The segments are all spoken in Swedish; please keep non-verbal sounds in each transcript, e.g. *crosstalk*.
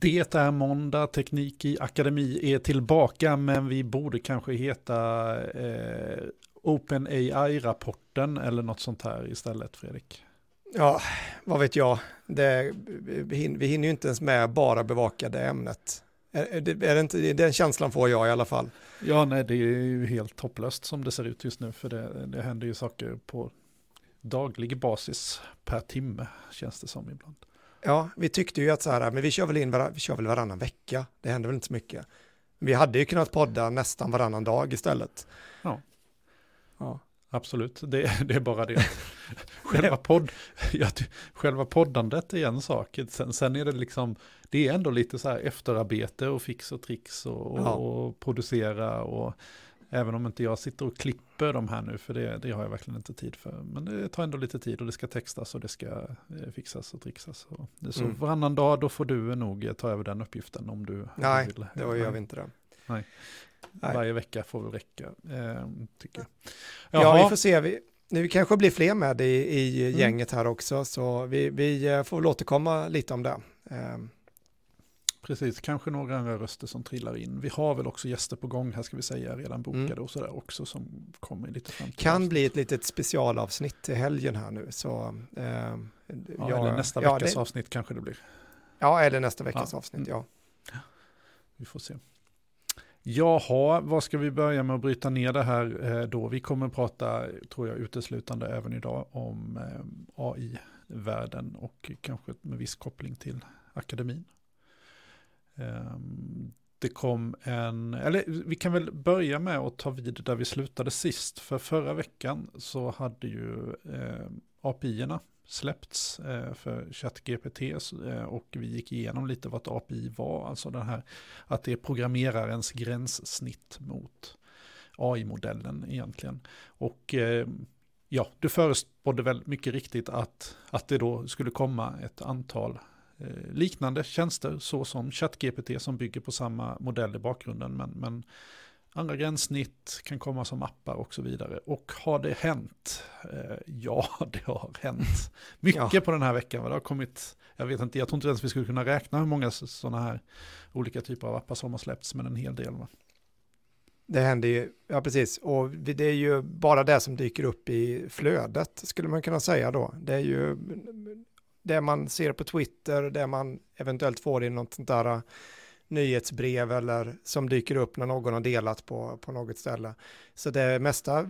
Det är måndag, Teknik i Akademi är tillbaka, men vi borde kanske heta eh, OpenAI-rapporten eller något sånt här istället, Fredrik. Ja, vad vet jag. Det, vi, hinner, ju inte ens med bara bevaka det ämnet. Är, det, är det inte, den känslan får jag i alla fall. Ja, nej, det är ju helt hopplöst som det ser ut just nu, för det, det händer ju saker på daglig basis per timme, känns det som ibland. Ja, vi tyckte ju att så här, men vi kör väl in var, vi kör väl varannan vecka, det händer väl inte så mycket. Vi hade ju kunnat podda nästan varannan dag istället. Ja. Ja. Absolut, det, det är bara det. *laughs* själva, podd, ja, själva poddandet är en sak. Sen, sen är det liksom, det är ändå lite så här efterarbete och fix och tricks och, och, ja. och producera och Även om inte jag sitter och klipper de här nu, för det, det, har jag verkligen inte tid för. Men det tar ändå lite tid och det ska textas och det ska eh, fixas och trixas. Och så mm. varannan dag, då får du nog ta över den uppgiften om du Nej, vill. Nej, då gör vi inte det. Nej. Nej. Varje vecka får väl räcka, eh, tycker jag. Jaha. Ja, vi får se. Vi, nu kanske blir fler med i, i mm. gänget här också, så vi, vi eh, får väl återkomma lite om det. Eh. Precis, kanske några andra röster som trillar in. Vi har väl också gäster på gång här ska vi säga, redan bokade mm. och sådär också som kommer lite fram Kan bli ett litet specialavsnitt till helgen här nu. Så, eh, ja, ja, eller nästa ja, veckas det, avsnitt kanske det blir. Ja, eller nästa veckas ja. avsnitt, ja. Vi får se. Jaha, vad ska vi börja med att bryta ner det här eh, då? Vi kommer prata, tror jag, uteslutande även idag om eh, AI-världen och kanske med viss koppling till akademin. Ehm, det kom en, eller vi kan väl börja med att ta vid där vi slutade sist. För förra veckan så hade ju eh, API-erna släppts eh, för ChatGPT eh, och vi gick igenom lite vad ett API var, alltså den här att det är programmerarens gränssnitt mot AI-modellen egentligen. Och eh, ja, du förespådde väl mycket riktigt att, att det då skulle komma ett antal liknande tjänster såsom ChatGPT som bygger på samma modell i bakgrunden. Men, men andra gränssnitt kan komma som appar och så vidare. Och har det hänt? Eh, ja, *laughs* det har hänt. Mycket ja. på den här veckan. Det har kommit, jag vet inte, jag tror inte ens vi skulle kunna räkna hur många sådana här olika typer av appar som har släppts, men en hel del. Va? Det händer ju, ja precis, och det är ju bara det som dyker upp i flödet skulle man kunna säga då. Det är ju det man ser på Twitter, det man eventuellt får i något sånt där äh, nyhetsbrev eller som dyker upp när någon har delat på, på något ställe. Så det mesta äh,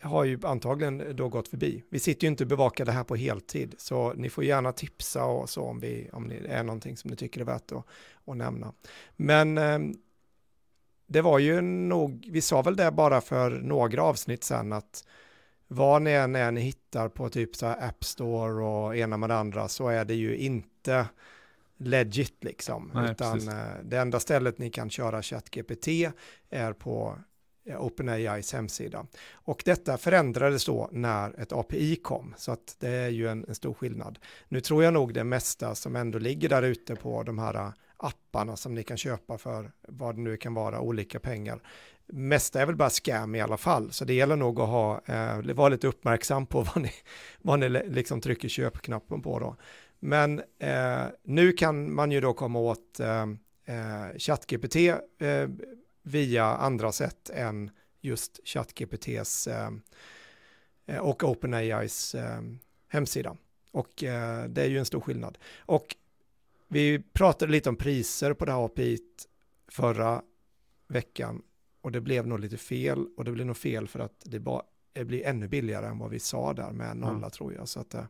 har ju antagligen då gått förbi. Vi sitter ju inte och bevakar det här på heltid, så ni får gärna tipsa och så om, vi, om det är någonting som ni tycker är värt att, att nämna. Men eh, det var ju nog, vi sa väl det bara för några avsnitt sedan att vad ni än, än hittar på typ så här App Store och ena med det andra så är det ju inte legit liksom. Nej, Utan precis. Eh, det enda stället ni kan köra ChatGPT är på OpenAIs hemsida. Och detta förändrades då när ett API kom, så att det är ju en, en, stor skillnad. Nu tror jag nog det mesta som ändå ligger där ute på de här apparna som ni kan köpa för vad det nu kan vara, olika pengar, mesta är väl bara scam i alla fall, så det gäller nog att ha, eh, vara lite uppmärksam på *laughs* vad ni, vad ni liksom trycker köpknappen på då. Men eh, nu kan man ju då komma åt eh, eh ChatGPT eh, via andra sätt än just ChatGPTs eh, eh och OpenAIs eh, hemsida. Och eh, det är ju en stor skillnad. Och vi pratade lite om priser på det här API förra veckan och det blev nog lite fel och det blev nog fel för att det, bara, det blir ännu billigare än vad vi sa där med nolla mm. tror jag. Så att, eh,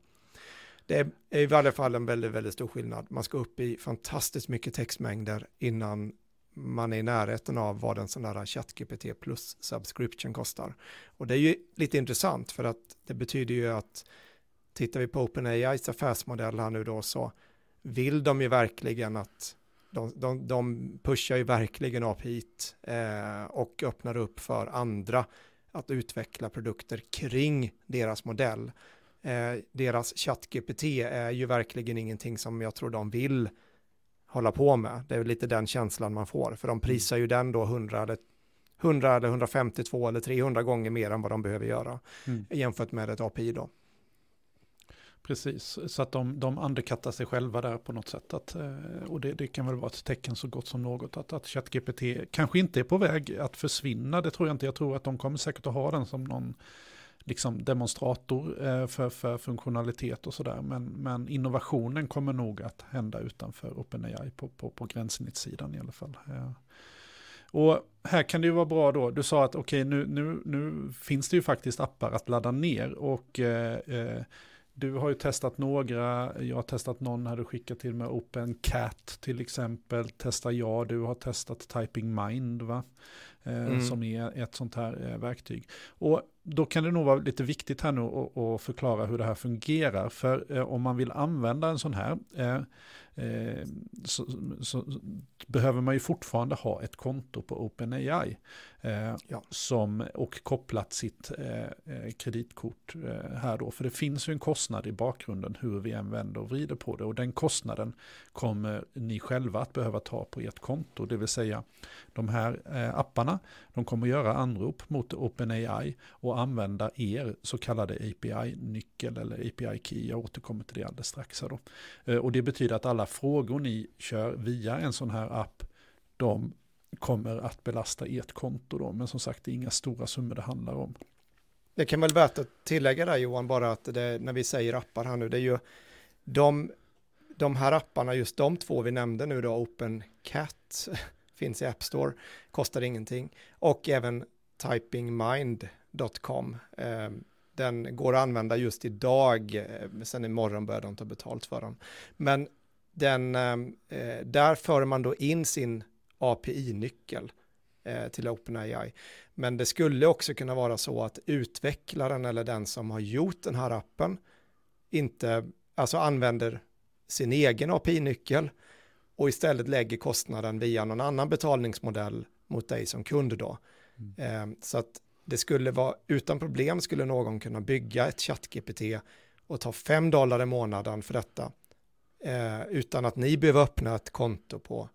det är i varje fall en väldigt, väldigt stor skillnad. Man ska upp i fantastiskt mycket textmängder innan man är i närheten av vad en sån där ChatGPT plus subscription kostar. Och det är ju lite intressant för att det betyder ju att tittar vi på OpenAIs affärsmodell här nu då så vill de ju verkligen att de, de, de pushar ju verkligen API eh, och öppnar upp för andra att utveckla produkter kring deras modell. Eh, deras ChatGPT är ju verkligen ingenting som jag tror de vill hålla på med. Det är lite den känslan man får, för de prisar ju den då 100 eller 100 eller 152 eller 300 gånger mer än vad de behöver göra mm. jämfört med ett API då. Precis, så att de, de underkattar sig själva där på något sätt. Att, eh, och det, det, kan väl vara ett tecken så gott som något att, att ChatGPT kanske inte är på väg att försvinna. Det tror jag inte. Jag tror att de kommer säkert att ha den som någon liksom demonstrator eh, för, för funktionalitet och sådär. Men, men innovationen kommer nog att hända utanför OpenAI på, på, på gränssnittssidan i alla fall. Eh, och här kan det ju vara bra då, du sa att okej okay, nu, nu, nu finns det ju faktiskt appar att ladda ner och eh, eh, du har ju testat några, jag har testat någon här du skickat till mig, OpenCat till exempel, testar jag, du har testat Typing Mind va? Eh, mm. som är ett sånt här eh, verktyg. Och då kan det nog vara lite viktigt här nu att förklara hur det här fungerar. För eh, om man vill använda en sån här eh, så, så, behöver man ju fortfarande ha ett konto på OpenAI. Eh, ja. som, och kopplat sitt eh, eh, kreditkort eh, här då. För det finns ju en kostnad i bakgrunden hur vi än vänder och vrider på det. Och den kostnaden kommer ni själva att behöva ta på ert konto. Det vill säga de här apparna, de kommer göra anrop mot OpenAI och använda er så kallade API-nyckel eller API-key. Jag återkommer till det alldeles strax. Här då. och det betyder att alla frågor ni kör via en sån här app, de kommer att belasta ert konto då. Men som sagt, det är inga stora summor det handlar om. Det kan väl värt att tillägga där Johan, bara att det, när vi säger appar här nu, det är ju de, de här apparna, just de två vi nämnde nu då, OpenCat, *laughs* finns i App Store, kostar ingenting, och även typingmind.com. Eh, den går att använda just idag, eh, sen imorgon börjar de ta betalt för dem. Men den, eh, där för man då in sin API-nyckel eh, till OpenAI. Men det skulle också kunna vara så att utvecklaren eller den som har gjort den här appen inte, alltså använder sin egen API-nyckel och istället lägger kostnaden via någon annan betalningsmodell mot dig som kund då. Mm. Eh, så att det skulle vara, utan problem skulle någon kunna bygga ett ChatGPT och ta 5 dollar i månaden för detta. Eh, utan att ni behöver öppna ett konto på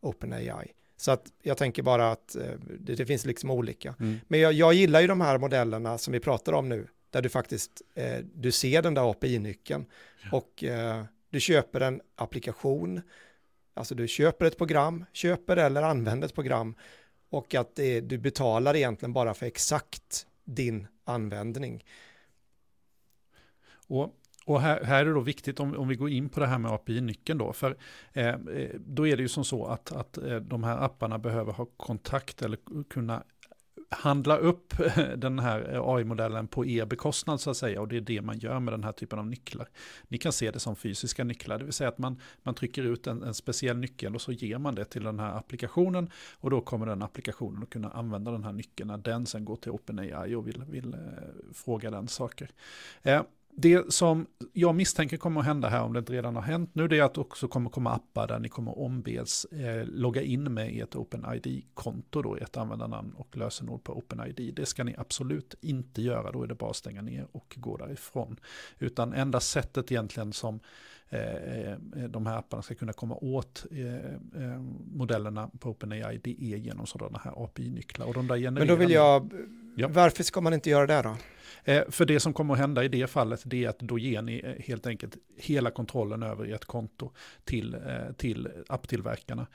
OpenAI. Så att jag tänker bara att eh, det, det, finns liksom olika. Mm. Men jag, jag, gillar ju de här modellerna som vi pratar om nu, där du faktiskt, eh, du ser den där API-nyckeln ja. och eh, du köper en applikation, alltså du köper ett program, köper eller använder ett program och att det, du betalar egentligen bara för exakt din användning. Och och här, här, är det då viktigt om, om vi går in på det här med API-nyckeln då. För eh, eh, då är det ju som så att, att eh, de här apparna behöver ha kontakt eller kunna handla upp *laughs* den här eh, AI-modellen på er bekostnad så att säga. Och det är det man gör med den här typen av nycklar. Ni kan se det som fysiska nycklar, det vill säga att man, man trycker ut en, en speciell nyckel och så ger man det till den här applikationen. Och då kommer den applikationen att kunna använda den här nyckeln när den sen går till OpenAI och vill, vill eh, fråga den saker. Eh, det som jag misstänker kommer att hända här, om det inte redan har hänt nu, det är att det också kommer komma appar där ni kommer att ombeds eh, logga in med ert OpenID-konto, då, ert användarnamn och lösenord på OpenID. Det ska ni absolut inte göra, då är det bara att stänga ner och gå därifrån. Utan enda sättet egentligen som de här apparna ska kunna komma åt eh, eh, modellerna på OpenAI, det är genom sådana här API-nycklar. Och de där Men då vill jag, ja. varför ska man inte göra det då? Eh, för det som kommer att hända i det fallet det är att då ger ni eh, helt enkelt hela kontrollen över ert konto till, eh, till apptillverkarna.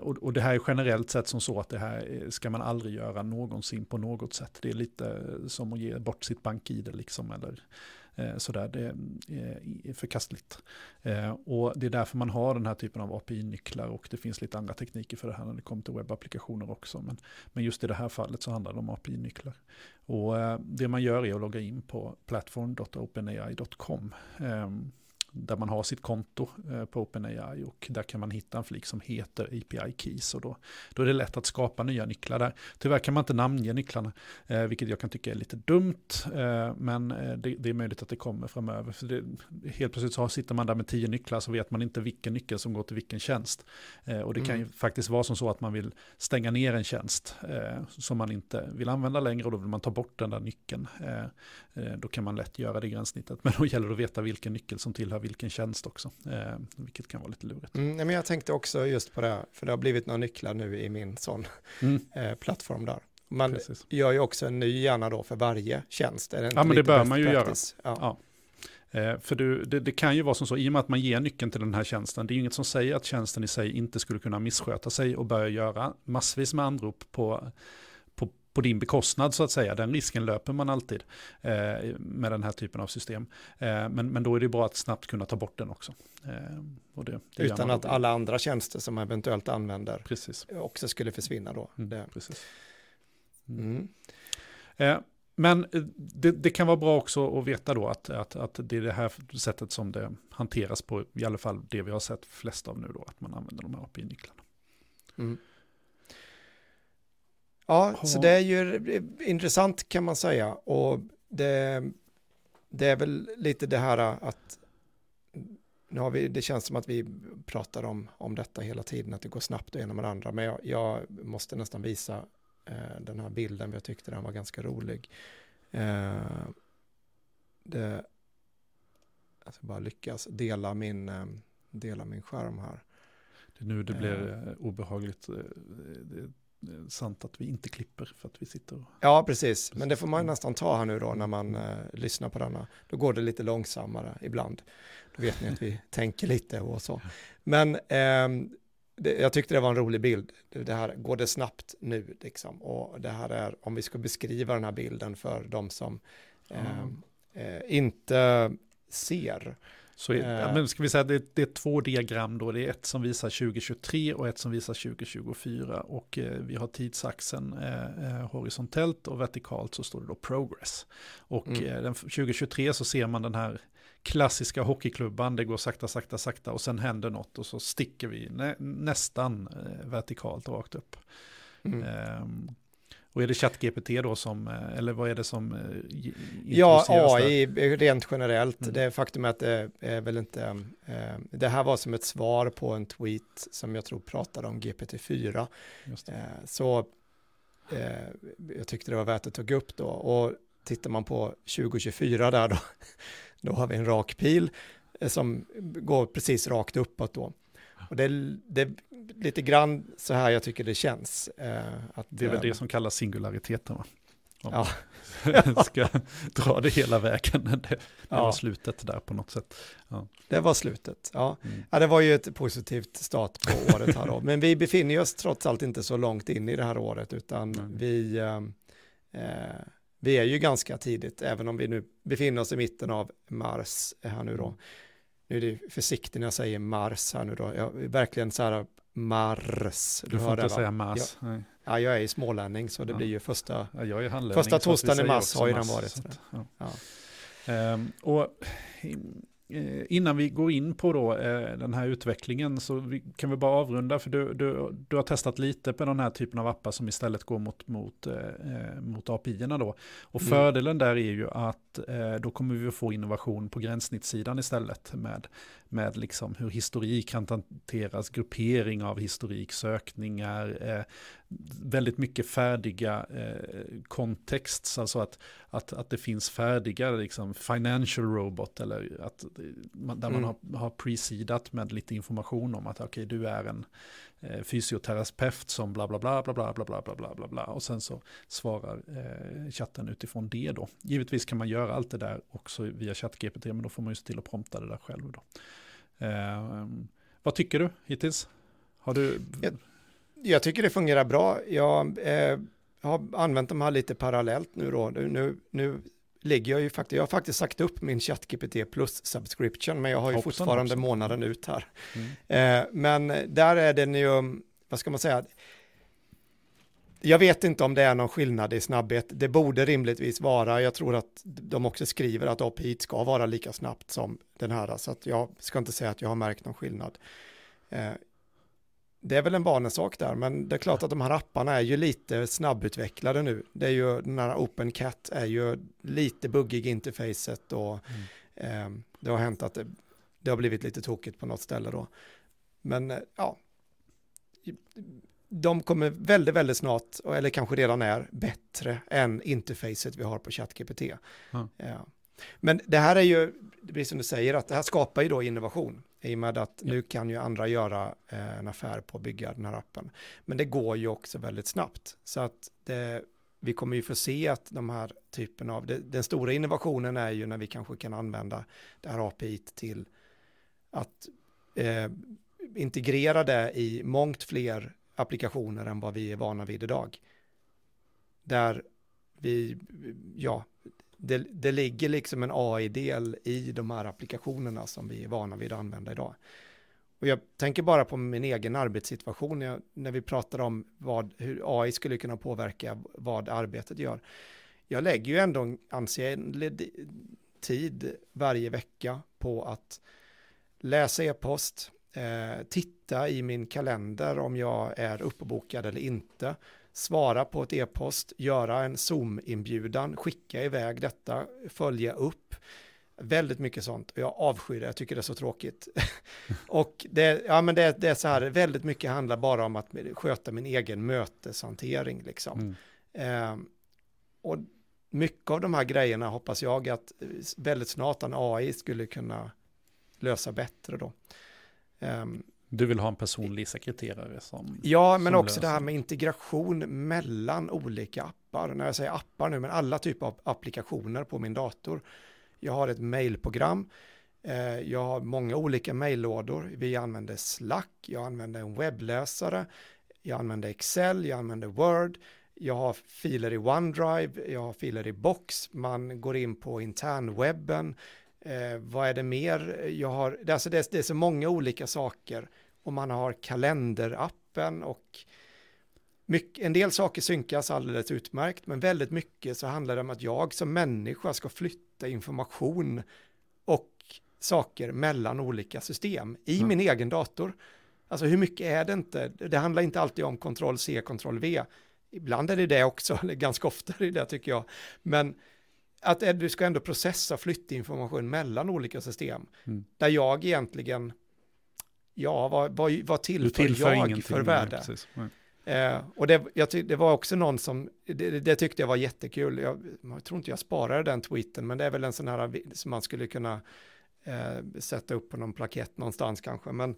Och det här är generellt sett som så att det här ska man aldrig göra någonsin på något sätt. Det är lite som att ge bort sitt bank-id liksom, eller Eh, sådär, det är eh, förkastligt. Eh, och det är därför man har den här typen av API-nycklar och det finns lite andra tekniker för det här när det kommer till webbapplikationer också. Men, men just i det här fallet så handlar det om API-nycklar. Och eh, det man gör är att logga in på platform.openai.com där man har sitt konto eh, på OpenAI och där kan man hitta en flik som heter API Keys och då, då är det lätt att skapa nya nycklar där. Tyvärr kan man inte namnge nycklarna, eh, vilket jag kan tycka är lite dumt, eh, men det, det, är möjligt att det kommer framöver. För det, helt plötsligt så sitter man där med tio nycklar så vet man inte vilken nyckel som går till vilken tjänst. Och det kan ju mm. faktiskt vara som så att man vill stänga ner en tjänst som man inte vill använda längre och då vill man ta bort den där nyckeln. Då kan man lätt göra det gränssnittet, men då gäller det att veta vilken nyckel som tillhör vilken tjänst också, eh, vilket kan vara lite lurigt. Mm, men jag tänkte också just på det, för det har blivit några nycklar nu i min sån mm. eh, plattform där. Man Precis. gör ju också en ny gärna då för varje tjänst. Är det ja, men det bör man ju göra. Ja. ja. Eh, för du, det, det, kan ju vara som så, i och med att man ger nyckeln till den här tjänsten, det är inget som säger att tjänsten i sig inte skulle kunna missköta sig och börja göra massvis med anrop på, på, din bekostnad så att säga. Den risken löper man alltid eh, med den här typen av system. Eh, men, men då är det bra att snabbt kunna ta bort den också. Eh, det, det Utan att alla andra tjänster som man eventuellt använder precis. också skulle försvinna då. Mm, precis. Mm. mm. Eh, men eh, det, det, kan vara bra också att veta då att, att, att det är det här sättet som det hanteras på, i alla fall det vi har sett flest av nu då, att man använder de här API-nycklarna. Mm. Ja, så det är ju intressant kan man säga och det, det är väl lite det här att nu har vi, det känns som att vi pratar om, om detta hela tiden, att det går snabbt och ena med andra, men jag, jag måste nästan visa eh, den här bilden, jag tyckte den var ganska rolig. Eh, det, alltså bara lyckas dela min, eh, dela min skärm här. Det är nu det blir eh. Eh, obehagligt eh, sant att vi inte klipper för att vi sitter och... Ja, precis. Men det får man nästan ta här nu då när man eh, lyssnar på denna. Då går det lite långsammare ibland. Då vet ni att vi *laughs* tänker lite och så. Men eh, det, jag tyckte det var en rolig bild. Det här, går det snabbt nu liksom? Och det här är, om vi ska beskriva den här bilden för de som eh, eh, inte ser. Så uh, men ska vi säga det, det är två diagram då, det är ett som visar 2023 och ett som visar 2024 och eh, vi har tidsaxeln eh, eh, horisontellt och vertikalt så står det då progress. Och mm. eh, den, 2023 så ser man den här klassiska hockeyklubban, det går sakta, sakta, sakta och sen händer något och så sticker vi nä, nästan eh, vertikalt rakt upp. Mm. Och är det ChatGPT då som, eh, eller vad är det som eh, Ja, AI där? rent generellt. Mm. Det faktum att det är väl inte, eh, det här var som ett svar på en tweet som jag tror pratade om GPT-4. Eh, så jag tyckte det var värt att ta upp då. Och tittar man på 2024 där då, *laughs* då har vi en rak pil som går precis rakt uppåt då. Och det, det är lite grann så här jag tycker det känns. Eh, att, det är väl eh, det som kallas singulariteten va? Ja. *laughs* ska dra det hela vägen. Det, det ja. var slutet där på något sätt. Ja. Det var slutet, ja. Mm. ja. Det var ju ett positivt start på *laughs* året här då. Men vi befinner oss trots allt inte så långt in i det här året, utan mm. vi, eh, eh, vi är ju ganska tidigt, även om vi nu befinner oss i mitten av mars här nu då. Mm nu är det försiktigt när jag säger Mars här nu då, jag, verkligen så här Mars. Du, du får inte säga Mars. Jag, ja, jag är smålänning så det ja. blir ju första, ja, första torsdagen i mars har ju den varit. Att, ja. Um, och Eh, innan vi går in på då, eh, den här utvecklingen så vi, kan vi bara avrunda för du, du, du har testat lite på den här typen av appar som istället går mot, mot, eh, mot API-erna då. Och mm. fördelen där är ju att eh, då kommer vi att få innovation på gränssnittssidan istället med, med liksom hur historik kan hanteras, gruppering av historik, sökningar, eh, väldigt mycket färdiga eh, kontexts, alltså att, att, att det finns färdiga liksom, financial robot, eller att, där mm. man har, har pre-seedat med lite information om att okej, okay, du är en eh, fysioterapeut som bla bla bla bla bla bla bla bla bla bla bla och sen så svarar eh, chatten utifrån det då. Givetvis kan man göra allt det där också via ChatGPT, men då får man ju se till att prompta det där själv då. Eh, vad tycker du hittills? Har du... Jag, jag tycker det fungerar bra. Jag eh, har använt de här lite parallellt nu då. Nu, nu ligger jag ju faktiskt, jag har faktiskt sagt upp min ChatGPT plus subscription, men jag har ju hoppsan, fortfarande hoppsan. månaden ut här. Mm. Eh, men där är den ju, vad ska man säga, jag vet inte om det är någon skillnad i snabbhet. Det borde rimligtvis vara, jag tror att de också skriver att API ska vara lika snabbt som den här, så att jag ska inte säga att jag har märkt någon skillnad. Eh, det är väl en vanesak där, men det är klart att de här apparna är ju lite snabbutvecklade nu. Det är ju, den här OpenCat är ju lite buggig interfacet och mm. eh, det har hänt att det, det, har blivit lite tokigt på något ställe då. Men eh, ja, de kommer väldigt, väldigt snart, eller kanske redan är, bättre än interfacet vi har på ChatGPT. Mm. Ja. Men det här är ju, precis som du säger, att det här skapar ju då innovation. I och med att ja. nu kan ju andra göra eh, en affär på att bygga den här appen. Men det går ju också väldigt snabbt. Så att det, vi kommer ju få se att de här typen av, det, den stora innovationen är ju när vi kanske kan använda det här API till att eh, integrera det i mångt fler applikationer än vad vi är vana vid idag. Där vi, ja, det, det ligger liksom en AI-del i de här applikationerna som vi är vana vid att använda idag. Och jag tänker bara på min egen arbetssituation jag, när vi pratar om vad, hur AI skulle kunna påverka vad arbetet gör. Jag lägger ju ändå en ansenlig tid varje vecka på att läsa e-post, eh, titta i min kalender om jag är uppbokad eller inte, svara på ett e-post, göra en Zoom-inbjudan, skicka iväg detta, följa upp. Väldigt mycket sånt jag avskyr det, jag tycker det är så tråkigt. *laughs* och det, ja, men det, det, är så här, väldigt mycket handlar bara om att sköta min egen möteshantering liksom. Mm. Eh, och mycket av de här grejerna hoppas jag att väldigt snart en AI skulle kunna lösa bättre då. Um, du vill ha en personlig sekreterare som Ja, men som också löser. det här med integration mellan olika appar. När jag säger appar nu, men alla typer av applikationer på min dator. Jag har ett mailprogram. Eh, jag har många olika maillådor. Vi använder Slack, jag använder en webbläsare, jag använder Excel, jag använder Word, jag har filer i OneDrive, jag har filer i Box, man går in på internwebben, Eh, vad är det mer? Jag har, alltså det, det är så många olika saker och man har kalenderappen och mycket, en del saker synkas alldeles utmärkt, men väldigt mycket så handlar det om att jag som människa ska flytta information och saker mellan olika system i mm. min egen dator. Alltså hur mycket är det inte? Det handlar inte alltid om kontroll C, kontroll V. Ibland är det det också, eller ganska ofta är det det tycker jag. Men att du ska ändå processa flyttinformation mellan olika system. Mm. Där jag egentligen, ja, vad, vad, vad tillför, tillför jag för värde? Eh, och det, jag det var också någon som, det, det, tyckte jag var jättekul, jag, jag, tror inte jag sparade den tweeten, men det är väl en sån här som man skulle kunna eh, sätta upp på någon plakett någonstans kanske. Men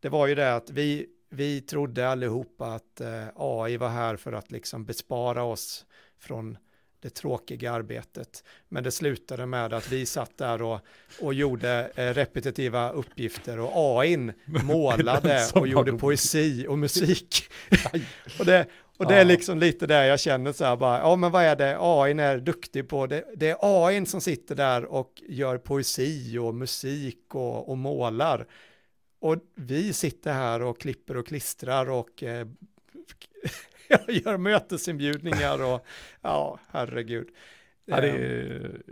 det var ju det att vi, vi trodde allihopa att eh, AI var här för att liksom bespara oss från det tråkiga arbetet. Men det slutade med att vi satt där och, och gjorde eh, repetitiva uppgifter och AI *laughs* målade och gjorde poesi och musik. *laughs* och det, och det är liksom lite där jag känner så här bara, ja men vad är det AI är duktig på? Det, det är AI som sitter där och gör poesi och musik och, och målar. Och vi sitter här och klipper och klistrar och eh, *laughs* jag gör mötesinbjudningar och ja, herregud. Ja, det är,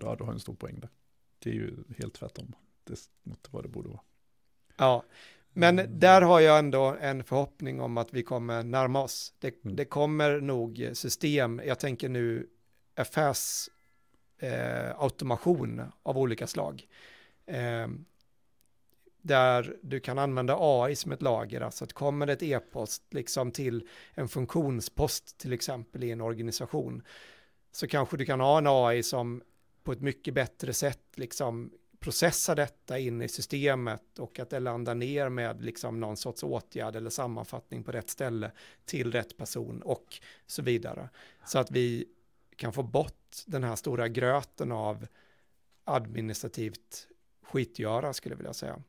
ja, du har en stor poäng där. Det är ju helt tvärtom det, mot vad det borde vara. Ja, men mm. där har jag ändå en förhoppning om att vi kommer närma oss. Det, mm. det kommer nog system, jag tänker nu affärsautomation eh, av olika slag. Eh, där du kan använda AI som ett lager, alltså att kommer det ett e-post liksom till en funktionspost till exempel i en organisation, så kanske du kan ha en AI som på ett mycket bättre sätt liksom processar detta in i systemet och att det landar ner med liksom någon sorts åtgärd eller sammanfattning på rätt ställe till rätt person och så vidare. Så att vi kan få bort den här stora gröten av administrativt skitgöra skulle jag vilja säga.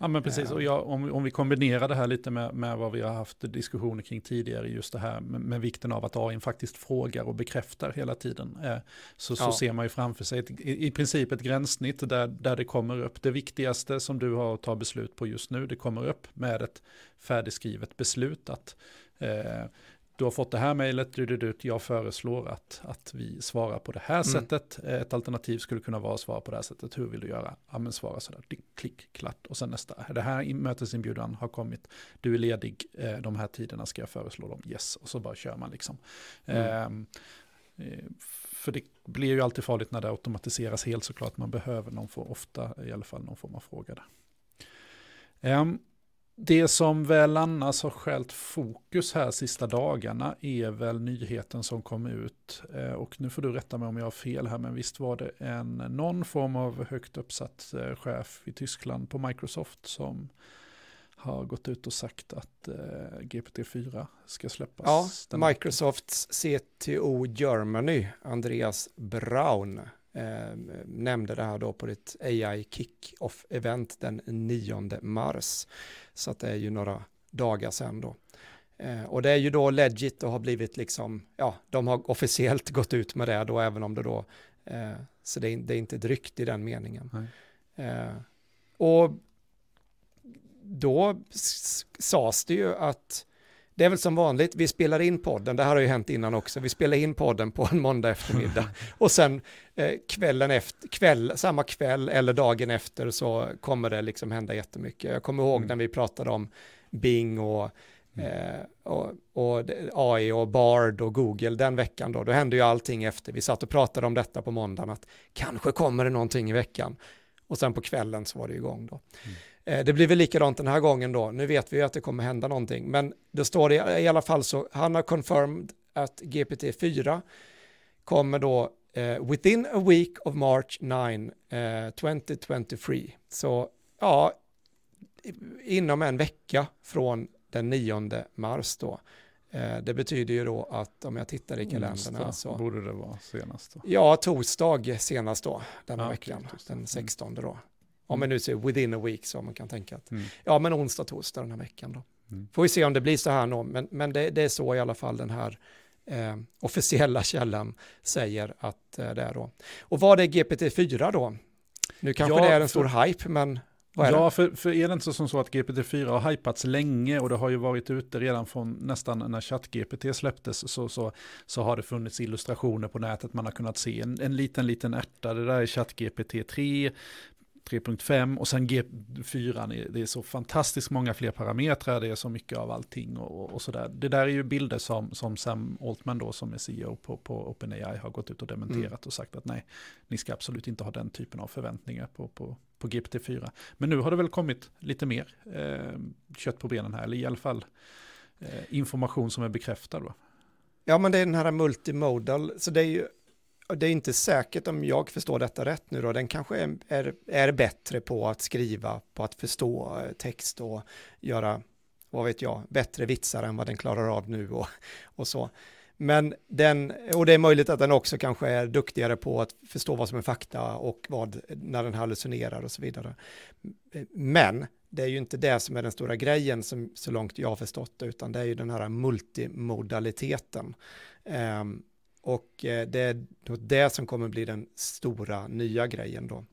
Ja men precis, och jag, om, om vi kombinerar det här lite med, med vad vi har haft diskussioner kring tidigare, just det här med, med vikten av att AI faktiskt frågar och bekräftar hela tiden, eh, så, så ser man ju framför sig ett, i, i, princip ett gränssnitt där, där det kommer upp. Det viktigaste som du har att ta beslut på just nu, det kommer upp med ett färdigskrivet beslut att eh, du har fått det här mejlet, jag föreslår att, att vi svarar på det här mm. sättet. Ett alternativ skulle kunna vara att svara på det här sättet. Hur vill du göra? Ja, men svara sådär, klick, klatt och sen nästa. Det här mötesinbjudan har kommit, du är ledig, eh, de här tiderna ska jag föreslå dem, yes. Och så bara kör man liksom. Mm. Eh, för det blir ju alltid farligt när det automatiseras helt såklart. Man behöver någon form, ofta i alla fall någon form av fråga där. Um, det som väl annars har skällt fokus här sista dagarna är väl nyheten som kom ut. Eh, och nu får du rätta mig om jag har fel här, men visst var det en, någon form av högt uppsatt eh, chef i Tyskland på Microsoft som har gått ut och sagt att eh, GPT-4 ska släppas. Ja, Microsofts CTO Germany, Andreas Braun, eh, nämnde det här då på ett AI Kick-Off-event den 9 mars. Så att det är ju några dagar sedan då. Eh, och det är ju då legit och har blivit liksom, ja, de har officiellt gått ut med det då, även om det då, eh, så det är, det är inte rykte i den meningen. Nej. Eh, och då sades det ju att det är väl som vanligt, vi spelar in podden, det här har ju hänt innan också, vi spelar in podden på en måndag eftermiddag *laughs* och sen eh, kvällen efter, kväll, samma kväll eller dagen efter så kommer det liksom hända jättemycket. Jag kommer ihåg Mm. när vi pratade om Bing och, Mm. eh, och, och AI och Bard och Google den veckan då, då hände ju allting efter, vi satt och pratade om detta på måndagen, att kanske kommer det någonting i veckan. Och sen på kvällen så var det igång då. Mm. Eh, Det blir väl likadant den här gången då. Nu vet vi ju att det kommer hända någonting. Men det står det i alla fall så, han har confirmed att GPT-4 kommer då eh, within a week of March 9, eh, 2023. Så ja, inom en vecka från den 9 mars då. Eh, det betyder ju då att om jag tittar i kalendrarna Onsdag så borde det vara senast. Då. Ja, torsdag senast då, denna okej, veckan, torsdag. den Mm. 16 då. Om man nu säger within a week så man kan tänka att, Mm. ja men onsdag, torsdag den här veckan då. Mm. Får vi se om det blir så här nå, men, men det, det är så i alla fall den här eh, officiella källan säger att eh, det är då. Och vad är GPT-4 då? Nu kanske Ja, det är en för- stor hype, men vad är Ja, det? för, för är det inte som så att GPT-4 har hypats länge och det har ju varit ute redan från nästan när ChatGPT släpptes så, så, så har det funnits illustrationer på nätet man har kunnat se en, en liten, liten ärta, det där är ChatGPT 3, 3.5 och sen G4, det är så fantastiskt många fler parametrar, det är så mycket av allting och, och sådär. Det där är ju bilder som, som Sam Altman då som är CEO på, på OpenAI har gått ut och dementerat Mm. och sagt att nej, ni ska absolut inte ha den typen av förväntningar på, på, på GPT-4. Men nu har det väl kommit lite mer eh, kött på benen här, eller i alla fall eh, information som är bekräftad. Va? Ja, men det är den här multimodal, så det är ju det är inte säkert om jag förstår detta rätt nu då, den kanske är, är, är bättre på att skriva, på att förstå eh, text och göra, vad vet jag, bättre vitsar än vad den klarar av nu och, och så. Men den, och det är möjligt att den också kanske är duktigare på att förstå vad som är fakta och vad, när den hallucinerar och så vidare. Men det är ju inte det som är den stora grejen som, så långt jag har förstått det, utan det är ju den här multimodaliteten. Ehm, och eh, det är det som kommer bli den stora nya grejen då.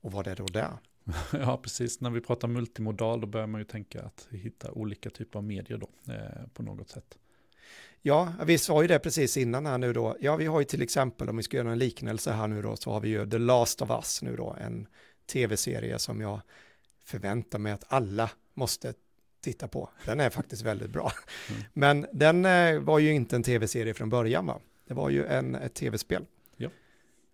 Och vad är då det? *laughs* ja, precis. När vi pratar multimodal då börjar man ju tänka att hitta olika typer av medier då eh, på något sätt. Ja, vi sa ju det precis innan här nu då. Ja, vi har ju till exempel, om vi ska göra en liknelse här nu då, så har vi ju The Last of Us nu då, en tv-serie som jag förväntar mig att alla måste titta på. Den är faktiskt väldigt bra. Mm. Men den eh, var ju inte en tv-serie från början va? Det var ju en, ett tv-spel. Ja.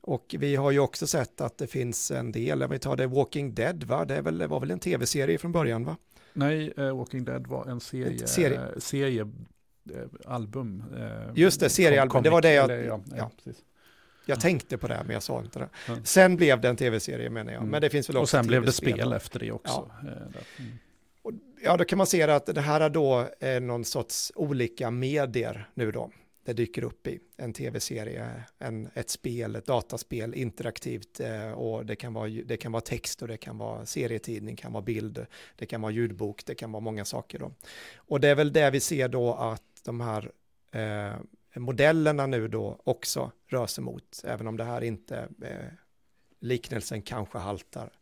Och vi har ju också sett att det fins en del, om vi tar det Walking Dead va? Det väl, var väl en tv-serie från början va? Nej, eh, Walking Dead var en serie, serie. serie eh, album. eh, Just det, seriealbum. com- Det var det jag- eller, ja, ja, ja. Jag tänkte på det, men jag sa inte det. Mm. Sen blev det en tv-serie menar jag, Mm. men det finns väl också Och sen blev det spel efter det också. där. Mm. Ja, då kan man se att det här är då eh, någon sorts olika medier nu då. Det dyker upp i en tv-serie, en, ett spel, ett dataspel, interaktivt eh, och det kan, vara, det kan vara text och det kan vara serietidning, kan vara bild, det kan vara ljudbok, det kan vara många saker då. Och det är väl det vi ser då att de här eh, modellerna nu då också rör sig mot, även om det här inte, eh, liknelsen kanske haltar.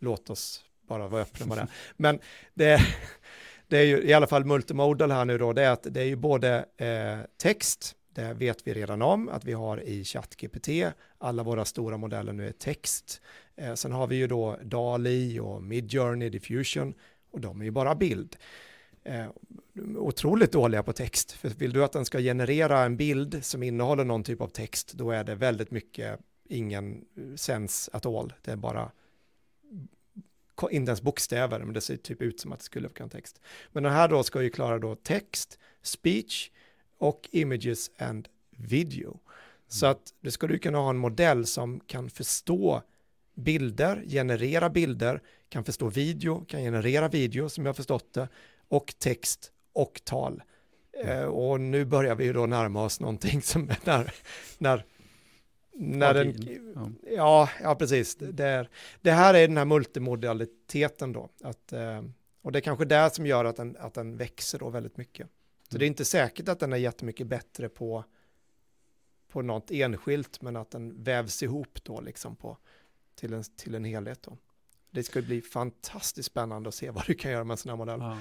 Låt oss bara vara öppna med det. *laughs* Men det, det är ju i alla fall multimodal här nu då, det är att det är ju både eh, text, det vet vi redan om att vi har i ChatGPT, alla våra stora modeller nu är text. Eh, sen har vi ju då DALI och Midjourney Diffusion och de är ju bara bild. Eh, otroligt dåliga på text, för vill du att den ska generera en bild som innehåller någon typ av text, då är det väldigt mycket ingen sens at all, det är bara inte ens bokstäver, men det ser typ ut som att det skulle kunna text. Men den här då ska ju klara då text, speech och images and video. Så att det ska du kunna ha en modell som kan förstå bilder, generera bilder, kan förstå video, kan generera video som jag förstått det, och text och tal. Eh, och nu börjar vi ju då närma oss någonting som när, när, när den, ja. ja, ja precis, det, är, det här är den här multimodaliteten då, att, eh, och det är kanske det som gör att den, att den växer då väldigt mycket. Så mm. det är inte säkert att den är jättemycket bättre på, på något enskilt, men att den vävs ihop då liksom på, till, en, till en helhet då. Det ska bli fantastiskt spännande att se *laughs* vad du kan göra med en sån här modell. Ja.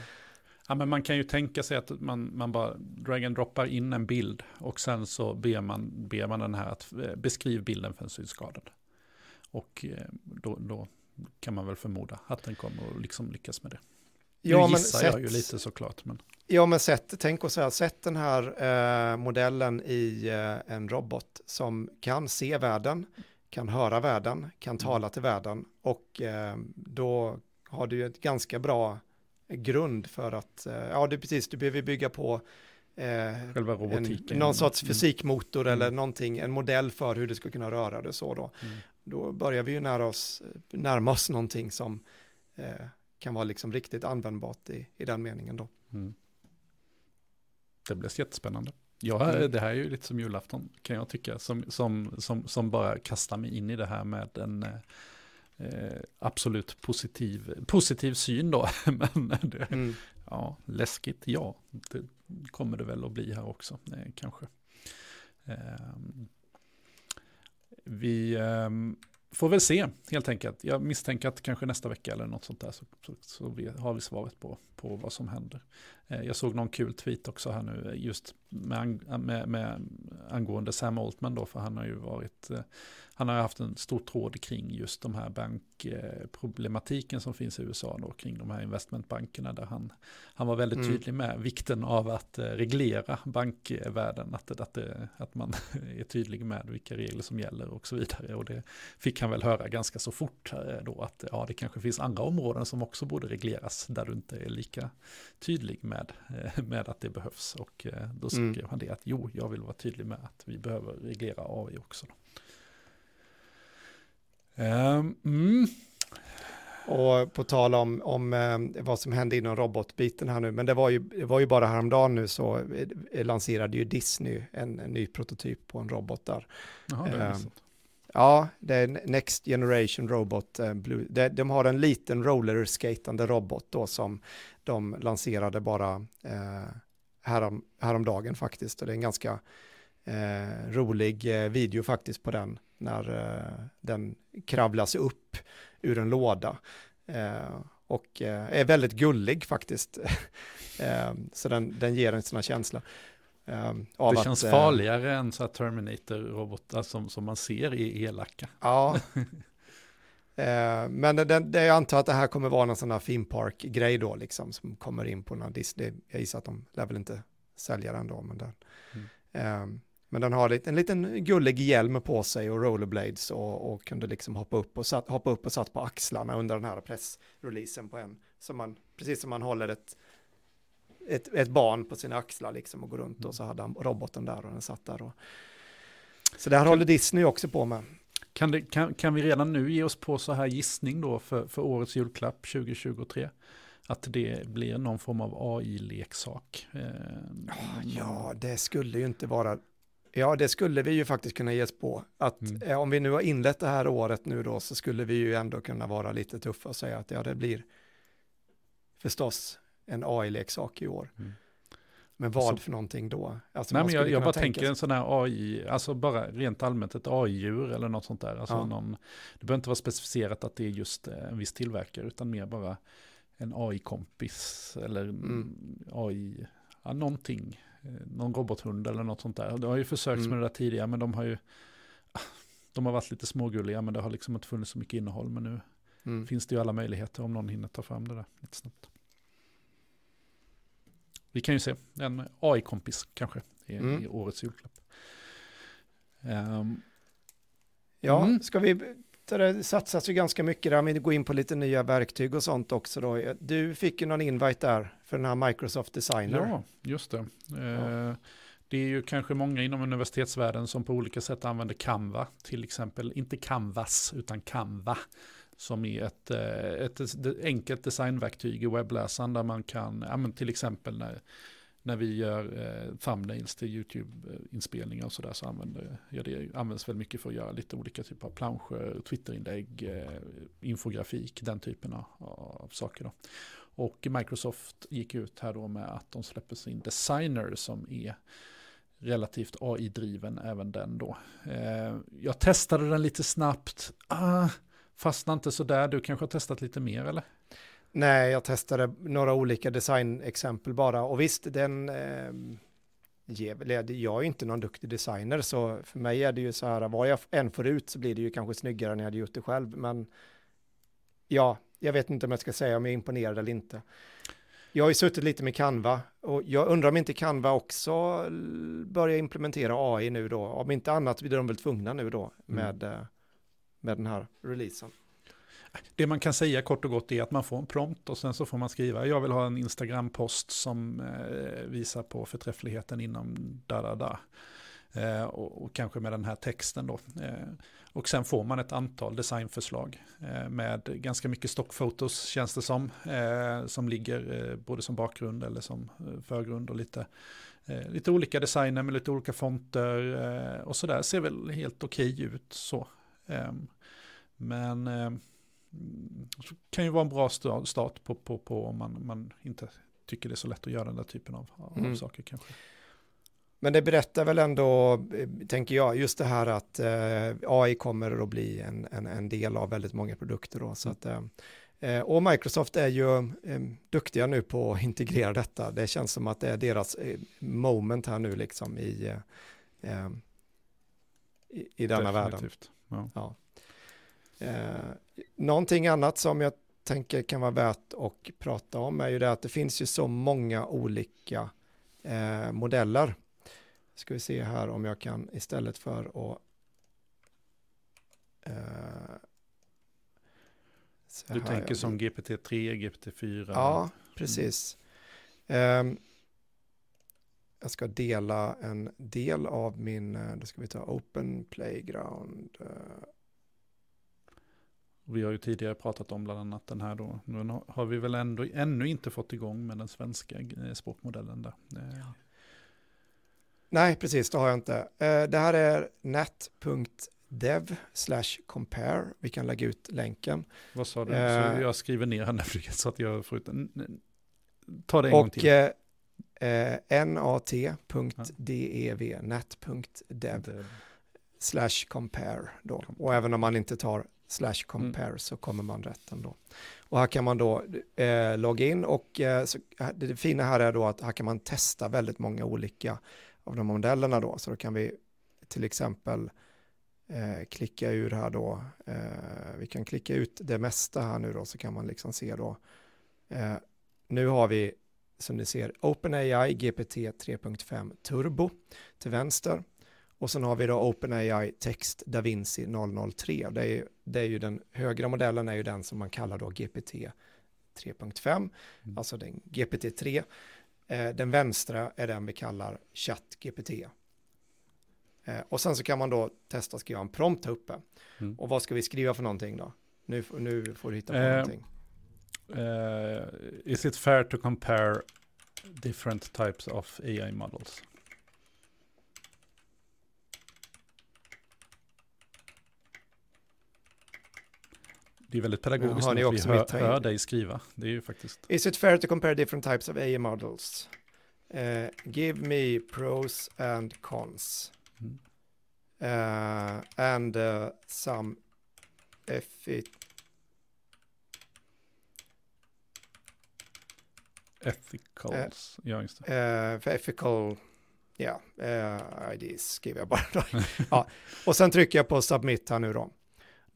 Ja, men man kan ju tänka sig att man, man bara drag and droppar in en bild och sen så ber man, ber man den här att beskriva beskriv bilden för en synskadad. Och eh, då, då kan man väl förmoda att den kommer att liksom lyckas med det. Ja, nu gissar men jag ju lite såklart. Men... Ja, men sätt, tänk och säga, sätt den här eh, modellen i eh, en robot som kan se världen, kan höra världen, kan mm. tala till världen och eh, då har du ett ganska bra grund för att, eh, ja är precis, du behöver bygga på eh, Själva robotiken. En, någon sorts mm. fysikmotor mm. eller någonting, en modell för hur du ska kunna röra det så då. Mm. Då börjar vi ju nära oss, närma oss någonting som eh, kan vara liksom riktigt användbart i, i den meningen då. Mm. Det blir jättespännande. Ja, mm. det här är ju lite som julafton kan jag tycka, som, som, som, som bara kastar mig in i det här med en eh, absolut positiv, positiv syn då. *laughs* Men det, mm. ja, läskigt, ja, det kommer det väl att bli här också, eh, kanske. Eh, vi ehm, får väl se helt enkelt. Jag misstänker att kanske nästa vecka eller något sånt där så, så, så vi, har vi svaret på, på vad som händer. Eh, jag såg någon kul tweet också här nu eh, just med, med, med angående Sam Altman då, för han har ju varit eh, han har haft en stor tråd kring just de här bankproblematiken som finns i USA då, kring de här investmentbankerna där han, han var väldigt mm. tydlig med vikten av att eh, reglera bankvärlden, att, att, det, att man *laughs* är tydlig med vilka regler som gäller och så vidare. Och det fick han väl höra ganska så fort eh, då, att ja, det kanske finns andra områden som också borde regleras, där du inte är lika tydlig med, eh, med att det behövs. Och då skrev mm. han det att jo, jag vill vara tydlig med att vi behöver reglera AI också. Ehm, mm. Och på tal om, om eh, vad som hände inom robotbiten här nu, men det var ju, det var ju bara häromdagen nu så eh, lanserade ju Disney en, en ny prototyp på en robot där. Jaha, det eh, ja, det är Next Generation Robot. Eh, Blue. De, de, har en liten rollerskatande robot då som de lanserade bara eh, härom, häromdagen faktiskt. Och det är en ganska eh, rolig eh, video faktiskt på den när eh, den kravlas upp ur en låda. Eh, och eh, är väldigt gullig faktiskt. *laughs* Eh, så den, den ger en sån här känsla. det känns att, farligare än så Terminator-robotar som, som man ser i elaka. Ja. *laughs* men den, det, jag antar att det här kommer vara någon sån här theme park-grej då, liksom, som kommer in på någon Disney. Jag gissar att de lär väl inte sälja den då, men den. Mm. Men den har en liten gullig hjälm på sig och rollerblades och, och kunde liksom hoppa upp och, satt, hoppa upp och satt på axlarna under den här pressreleasen på en. Som man, precis som man håller ett, ett, ett barn på sina axlar liksom och går runt och så hade han roboten där och den satt där. Och, så det här håller Disney också på med. Kan, det, kan, kan vi redan nu ge oss på så här gissning då för, för årets julklapp 2023? att det blir någon form av AI-leksak. Eh, ja, det skulle ju inte vara Ja, det skulle vi ju faktiskt kunna ge oss på. Att mm. eh, om vi nu har inlett det här året nu då så skulle vi ju ändå kunna vara lite tuffa och säga att ja, det blir förstås en AI-leksak i år. Mm. Men vad alltså, för någonting då? Alltså, nej, men jag, jag bara tänker en sån här AI, alltså bara rent allmänt ett AI-djur eller något sånt där. Alltså ja. någon, det behöver inte vara specificerat att det är just eh, en viss tillverkare, utan mer bara en AI-kompis eller mm. AI, ja, någonting. Eh, någon robothund eller något sånt där. Det har ju försökts mm. med det där tidigare, men de har ju *laughs* de har varit lite smågulliga, men det har liksom inte funnits så mycket innehåll. Men nu mm. finns det ju alla möjligheter om någon hinner ta fram det där lite snabbt. Vi kan ju se en AI-kompis kanske i, mm. i, årets julklapp. Um, ja, mm. ska vi det satsas ju ganska mycket där, vi går in på lite nya verktyg och sånt också då. Du fick ju någon invite där för den här Microsoft Designer. Ja, just det. Ja. Eh, Det är ju kanske många inom universitetsvärlden som på olika sätt använder Canva, till exempel, inte Canvas, utan Canva, som är ett, eh, ett, ett enkelt designverktyg i webbläsaren där man kan, ja, till exempel när, när vi gör eh, thumbnails till YouTube-inspelningar och sådär så använder jag det, används väl mycket för att göra lite olika typer av planscher, Twitterinlägg, eh, infografik, den typen av, av saker. Då. Och Microsoft gick ut här då med att de släpper sin Designer som är relativt AI-driven även den då. Eh, jag testade den lite snabbt, ah, fastnade inte så där. Du kanske har testat lite mer eller? Nej, jag testade några olika designexempel bara och visst, den eh, jag är inte någon duktig designer så för mig är det ju så här, vad jag än får ut så blir det ju kanske snyggare än jag hade gjort det själv, men ja, jag vet inte om jag ska säga om jag är imponerad eller inte. Jag har ju suttit lite med Canva och jag undrar om inte Canva också börjar implementera AI nu då. Om inte annat blir de väl tvungna nu då mm. med, mm med den här releasen. Det man kan säga kort och gott är att man får en prompt och sen så får man skriva jag vill ha en Instagram-post som eh, visar på förträffligheten inom da da da. Eh, och, och, kanske med den här texten då. Eh, och sen får man ett antal designförslag med ganska mycket stockfotos känns det som. Som ligger både som bakgrund eller som förgrund och lite, lite olika designer med lite olika fonter och sådär. Ser väl helt okej okay ut så. Ehm, men det kan ju vara en bra start på, på, på om man, man inte tycker det är så lätt att göra den där typen av, av mm. saker kanske. Men det berättar väl ändå, eh, tänker jag, just det här att eh, AI kommer att bli en, en, en, del av väldigt många produkter. Då, så att, eh, eh, och Microsoft är ju eh, duktiga nu på att integrera detta. Det känns som att det är deras eh, moment här nu liksom i, i, i denna Definitivt. världen. Ja. Ja. Någonting annat som jag tänker kan vara värt att prata om är ju det att det finns ju så många olika modeller Ska vi se här om jag kan istället för att uh, du tänker som GPT-3, GPT-4? Ja, precis. Mm. Um, jag ska dela en del av min, eh, då ska vi ta Open Playground. Uh. Vi har ju tidigare pratat om bland annat den här då. Nu har vi väl ändå ännu inte fått igång med den svenska språkmodellen där. Ja. Nej, precis, det har jag inte. Eh, det här är net.dev slash compare. Vi kan lägga ut länken. Vad sa du? Så eh, jag skriver ner henne *laughs* så att jag får ut en. Ta det en och, gång till. Eh, nat.dev, net.dev slash compare då. Och även om man inte tar slash compare mm. så kommer man rätt ändå. Och här kan man då eh, logga in och eh, så, det fina här är då att här kan man testa väldigt många olika av de modellerna då. Så då kan vi till exempel eh, klicka ur här då. Eh, vi kan klicka ut det mesta här nu då så kan man liksom se då. Eh, nu har vi som ni ser OpenAI GPT 3.5 Turbo till vänster. Och sen har vi då OpenAI Text DaVinci 003. Det är, det är ju den högra modellen är ju den som man kallar då GPT 3.5, mm. alltså den GPT 3. Eh, den vänstra är den vi kallar ChatGPT. Eh, och sen så kan man då testa att skriva en prompt här uppe. Mm. Och vad ska vi skriva för någonting då? Nu, nu får du hitta på uh, någonting. Uh, is it fair to compare different types of AI models? Det är väldigt pedagogiskt att vi hör, hör dig skriva. Det är ju faktiskt. Is it fair to compare different types of AI models? Uh, give me pros and cons. Mm. Uh, and uh, some effit Ethicals, ja just det. för ethical, ja, yeah, IDs skriver jag bara. *laughs* ja. Och sen trycker jag på submit här nu då.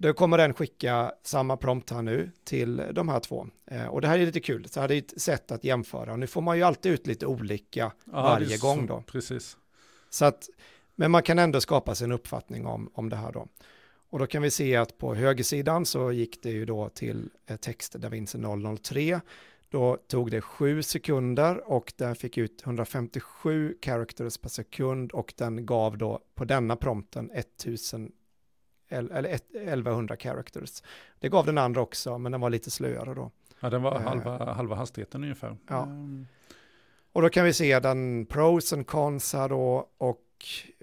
Då kommer den skicka samma prompt här nu till de här två. Eh, och det här är lite kul, så här är ett sätt att jämföra. Och nu får man ju alltid ut lite olika ja, varje gång då. Precis. Så att, men man kan ändå skapa sig en uppfattning om, om det här då. Och då kan vi se att på högersidan så gick det ju då till eh, text där Vinci 003. Då tog det sju sekunder och den fick ut 157 characters per sekund och den gav då på denna prompten 1000 eller 1100 characters. Det gav den andra också, men den var lite slöare då. Ja, den var halva, uh, halva hastigheten ungefär. Ja. Um. Och då kan vi se den pros and cons här då och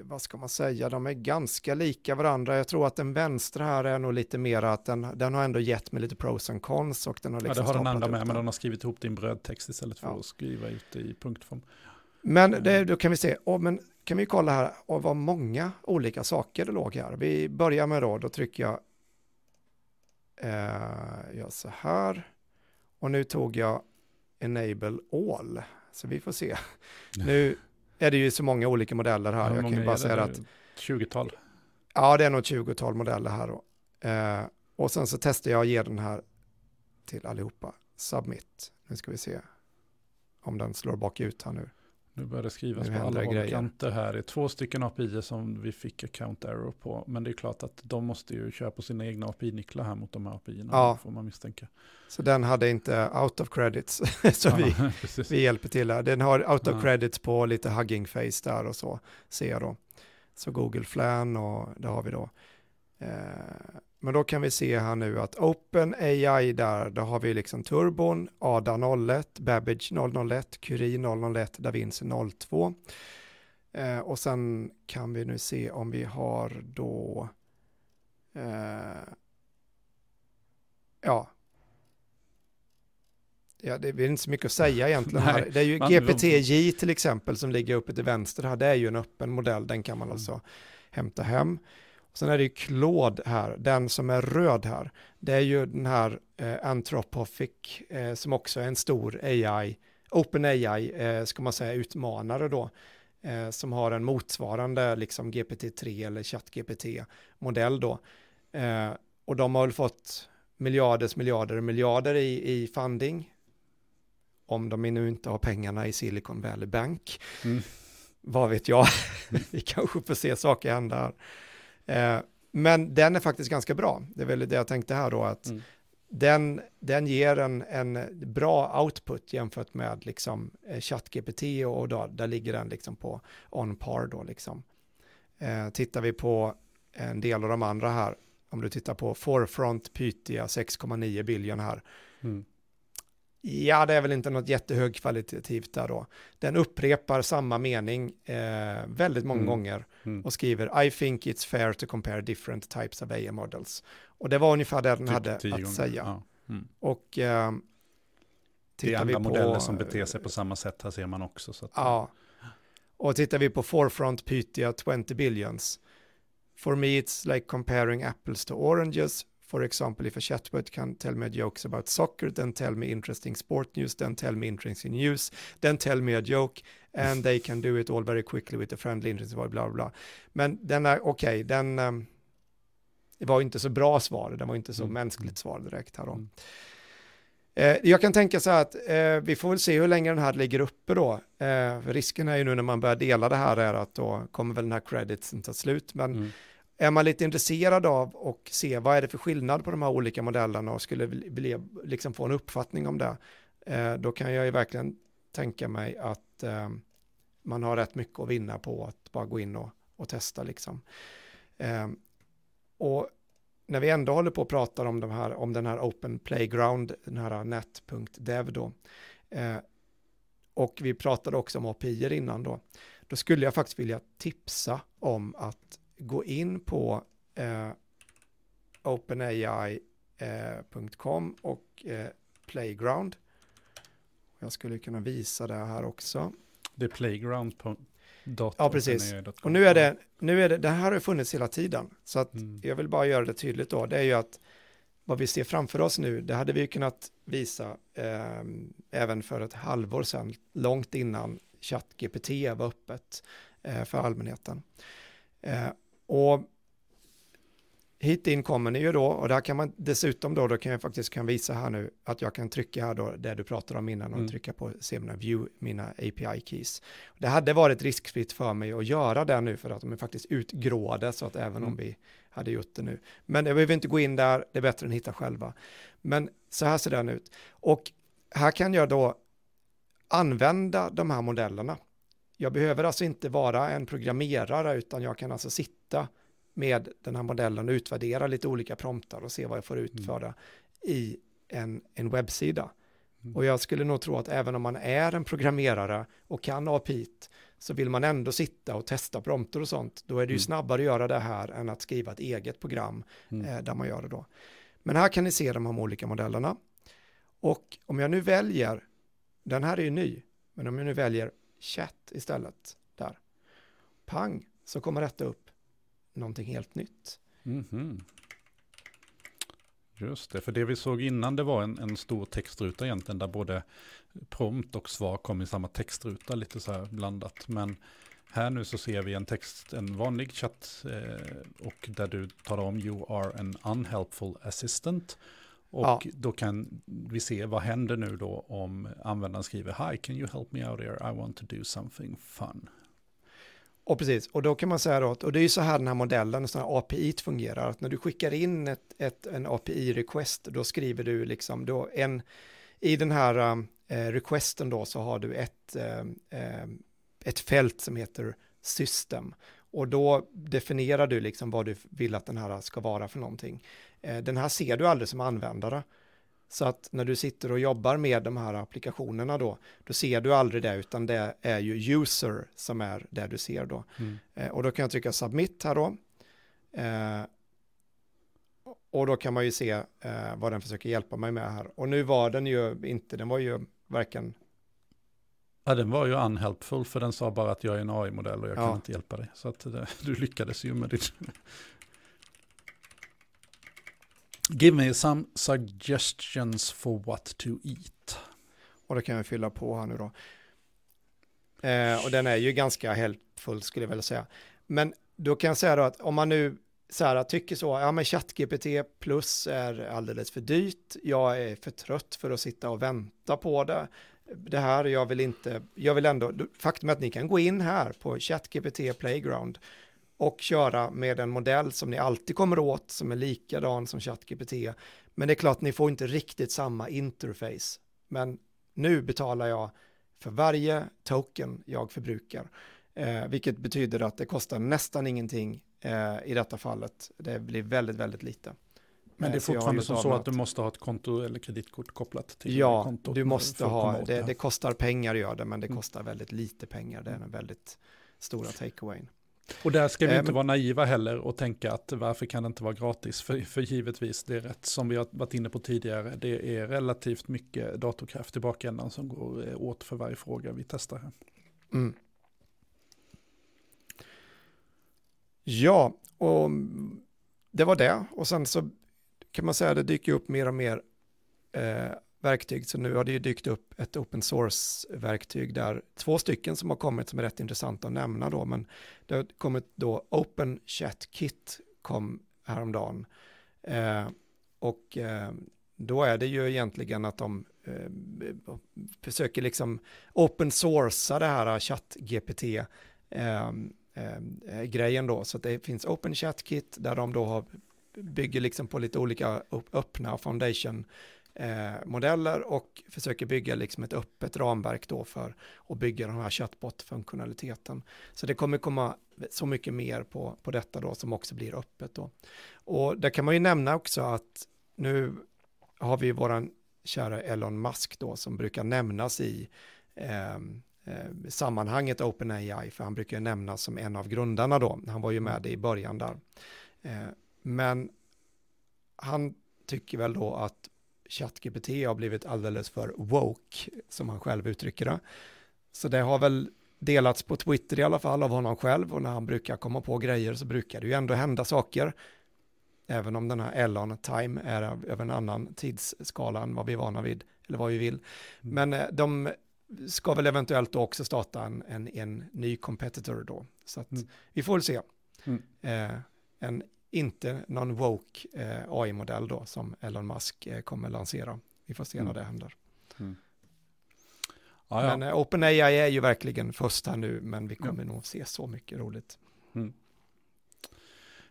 vad ska man säga, de är ganska lika varandra. Jag tror att den vänstra här är nog lite mer att den, den har ändå gett mig lite pros and cons och den har liksom Ja, det har den andra med, men den har skrivit ihop en brödtext istället för ja. att skriva ut det i punktform. Men det, då kan vi se, oh, men kan vi kolla här, och vad många olika saker det låg här. Vi börjar med då, då trycker jag, eh, gör så här, och nu tog jag enable all, så vi får se. Nu är det ju så många olika modeller här. Ja, jag kan ju bara säga att... 20-tal. Ja, det är nog 20-tal modeller här då. Eh, och sen så testar jag att ge den här till allihopa. Submit. Nu ska vi se om den slår bakut här nu. Nu börjar det skrivas på alla håll kanter här. Det är två stycken API som vi fick account error på. Men det är klart att de måste ju köra på sina egna API-nycklar här mot de här API. Ja. får man misstänka. Så den hade inte out of credits. *laughs* så vi, *laughs* vi hjälper till här. Den har out of ja. credits på lite hugging face där och så. Ser jag då. Så Google Flan och det har vi då. Eh, men då kan vi se här nu att OpenAI där, då har vi liksom turbon, ADA 01, Babbage 001, Curie 001, DaVinci 02. Eh, och sen kan vi nu se om vi har då, eh, ja, Ja, det är inte så mycket att säga egentligen. *laughs* Nej, det är ju GPT-J till exempel som ligger uppe till vänster här. Det är ju en öppen modell, den kan man mm. alltså hämta hem. Sen är det ju Claude här, den som är röd här. Det är ju den här eh, Anthropic eh, som också är en stor AI, Open AI, eh, ska man säga, utmanare då. Eh, som har en motsvarande liksom GPT-3 eller ChatGPT-modell då. Eh, och de har väl fått miljarders miljarder miljarder i, i funding. Om de nu inte har pengarna i Silicon Valley Bank. Mm. Vad vet jag? *laughs* Vi kanske får se saker hända här. Eh, men den är faktiskt ganska bra. Det är väl det jag tänkte här då, att mm. den, den ger en, en bra output jämfört med liksom eh, ChatGPT och då, där ligger den liksom på on par då liksom. Eh, tittar vi på en del av de andra här, om du tittar på Forefront Pythia 6,9 biljon här, mm. Ja, det är väl inte något jättehögkvalitativt där då. Den upprepar samma mening eh, väldigt många mm. gånger mm. och skriver I think it's fair to compare different types of AI models. Och det var ungefär det den typ hade att gånger. säga. Ja. Mm. Och eh, det är andra på, modeller som beter sig på samma sätt, här ser man också. Så att, ja, och tittar vi på Forefront Pythia 20 billions, for me it's like comparing apples to oranges, For example, if a chatbot can tell me jokes about soccer, then tell me interesting sport news, then tell me interesting news, then tell me a joke, and they can do it all very quickly with a friendly interest, bla bla bla. Men den är okej, okay, den um, det var inte så bra svar, den var inte så mm. mänskligt svar direkt här då. Mm. Eh, jag kan tänka så här att eh, vi får väl se hur länge den här ligger uppe då. Eh, risken är ju nu när man börjar dela det här är att då kommer väl den här creditsen ta slut, men mm är man lite intresserad av och se vad är det för skillnad på de här olika modellerna och skulle vilja liksom få en uppfattning om det, eh, då kan jag ju verkligen tänka mig att eh, man har rätt mycket att vinna på att bara gå in och, och testa liksom. Eh, och när vi ändå håller på och pratar om, de här, om den här Open Playground, den här net.dev då, eh, och vi pratade också om API innan då, då skulle jag faktiskt vilja tipsa om att gå in på eh, openai.com eh, och eh, Playground. Jag skulle kunna visa det här också. Det är Playground. Ja, precis. Och nu är det, nu är det, det här har funnits hela tiden. Så att mm. jag vill bara göra det tydligt då. Det är ju att vad vi ser framför oss nu, det hade vi kunnat visa eh, även för ett halvår sedan, långt innan ChatGPT var öppet eh, för allmänheten. Eh, och hit in kommer ni ju då och där kan man dessutom då, då kan jag faktiskt kan visa här nu att jag kan trycka här då det du pratade om innan och mm. trycka på se mina view, mina API keys. Det hade varit riskfritt för mig att göra det nu för att de är faktiskt utgråade så att även mm. om vi hade gjort det nu. Men jag behöver inte gå in där, det är bättre än att hitta själva. Men så här ser den ut. Och här kan jag då använda de här modellerna. Jag behöver alltså inte vara en programmerare utan jag kan alltså sitta med den här modellen och utvärdera lite olika promptar och se vad jag får utföra mm. i en, en webbsida. Mm. Och jag skulle nog tro att även om man är en programmerare och kan API så vill man ändå sitta och testa prompter och sånt, då är det ju mm. snabbare att göra det här än att skriva ett eget program mm. eh, där man gör det då. Men här kan ni se de här olika modellerna. Och om jag nu väljer, den här är ju ny, men om jag nu väljer chatt istället, där, pang, så kommer detta upp någonting helt nytt. Mm -hmm. Just det, för det vi såg innan det var en, en stor textruta egentligen där både prompt och svar kom i samma textruta lite så här blandat. Men här nu så ser vi en text, en vanlig chatt eh, och där du talar om you are an unhelpful assistant. Och ja. då kan vi se vad händer nu då om användaren skriver Hi, can you help me out here? I want to do something fun. Och precis, och då kan man säga då, och det är ju så här den här modellen, sån här API fungerar, att när du skickar in ett, ett en API-request, då skriver du liksom då en, i den här eh, requesten då så har du ett, eh, eh, ett fält som heter system. Och då definierar du liksom vad du vill att den här ska vara för någonting. Eh, den här ser du aldrig som användare. Så att när du sitter och jobbar med de här applikationerna då, då ser du aldrig det, utan det är ju user som är det du ser då. Mm. Eh, och då kan jag trycka submit här då. Eh, och då kan man ju se vad den försöker hjälpa mig med här. Och nu var den ju inte, den var ju varken... Ja, den var ju unhelpful, för den sa bara att jag är en AI-modell och jag ja. kan inte hjälpa dig. Så att det, *laughs* du lyckades ju med ditt... *laughs* Give me some suggestions for what to eat. Och det kan jag fylla på här nu då. Eh, och den är ju ganska helpful skulle jag vilja säga. Men då kan jag säga då att om man nu så här, tycker så, ja men ChatGPT plus är alldeles för dyrt, jag är för trött för att sitta och vänta på det. Det här, jag vill inte, jag vill ändå, faktum är att ni kan gå in här på ChatGPT Playground och köra med en modell som ni alltid kommer åt, som är likadan som ChatGPT. Men det är klart, ni får inte riktigt samma interface. Men nu betalar jag för varje token jag förbrukar, eh, vilket betyder att det kostar nästan ingenting eh, i detta fallet. Det blir väldigt, väldigt lite. Men det är eh, fortfarande så, så att du måste ha ett konto eller kreditkort kopplat till ja, kontot? Ja, du måste ha, det, det, kostar pengar att göra det, men det mm. kostar väldigt lite pengar. Det är en väldigt stora takeawayn. Och där ska vi inte vara naiva heller och tänka att varför kan det inte vara gratis? För, för givetvis, det är rätt som vi har varit inne på tidigare, det är relativt mycket datorkraft i bakändan som går eh, åt för varje fråga vi testar här. Mm. Ja, och det var det. Och sen så kan man säga det dyker upp mer och mer eh, verktyg. Så nu har det ju dykt upp ett open source-verktyg där två stycken som har kommit som är rätt intressanta att nämna då. Men det har kommit då Open Chat Kit kom häromdagen. Eh, och eh, då är det ju egentligen att de eh, försöker liksom open sourca det här chatt-GPT eh, eh, grejen då. Så att det finns Open Chat Kit där de då har, bygger liksom på lite olika öppna foundation-modeller och försöker bygga liksom ett öppet ramverk då för att bygga den här chatbot-funktionaliteten. Så det kommer komma så mycket mer på, på detta då som också blir öppet då. Och där kan man ju nämna också att nu har vi våran kära Elon Musk då som brukar nämnas i eh, eh, sammanhanget OpenAI, för han brukar nämnas som en av grundarna då, han var ju med i början där. Eh, men han tycker väl då att ChatGPT har blivit alldeles för woke, som han själv uttrycker det. Så det har väl delats på Twitter i alla fall av honom själv och när han brukar komma på grejer så brukar det ju ändå hända saker. Även om den här Elon Time är över en annan tidsskala än vad vi är vana vid, eller vad vi vill. Mm. Men eh, de ska väl eventuellt då också starta en, en, en ny competitor då. Så att mm. vi får väl se. Mm. Eh, en inte någon woke eh, AI-modell då som Elon Musk eh, kommer lansera. Vi får se mm. när det händer. Mm. Ah, ja. Men eh, OpenAI är ju verkligen först här nu, men vi kommer ja. nog se så mycket roligt. Mm.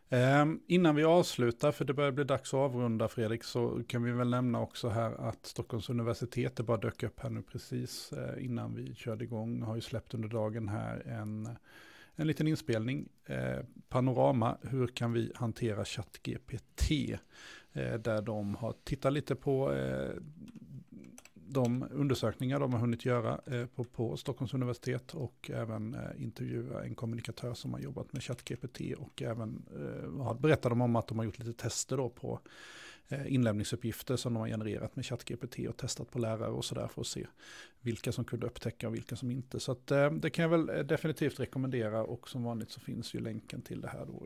Um, innan vi avslutar, för det börjar bli dags att avrunda Fredrik, så kan vi väl nämna också här att Stockholms universitet, det bara dök upp här nu precis eh, innan vi körde igång, har ju släppt under dagen här en, en liten inspelning, eh, Panorama, hur kan vi hantera ChatGPT? Eh, där de har tittat lite på eh, de undersökningar de har hunnit göra eh, på, på Stockholms universitet och även eh, intervjua en kommunikatör som har jobbat med ChatGPT och även eh, berättat om att de har gjort lite tester då på inlämningsuppgifter som de har genererat med ChatGPT och testat på lärare och sådär för att se vilka som kunde upptäcka och vilka som inte. Så att, eh, det kan jag väl eh, definitivt rekommendera och som vanligt så finns ju länken till det här då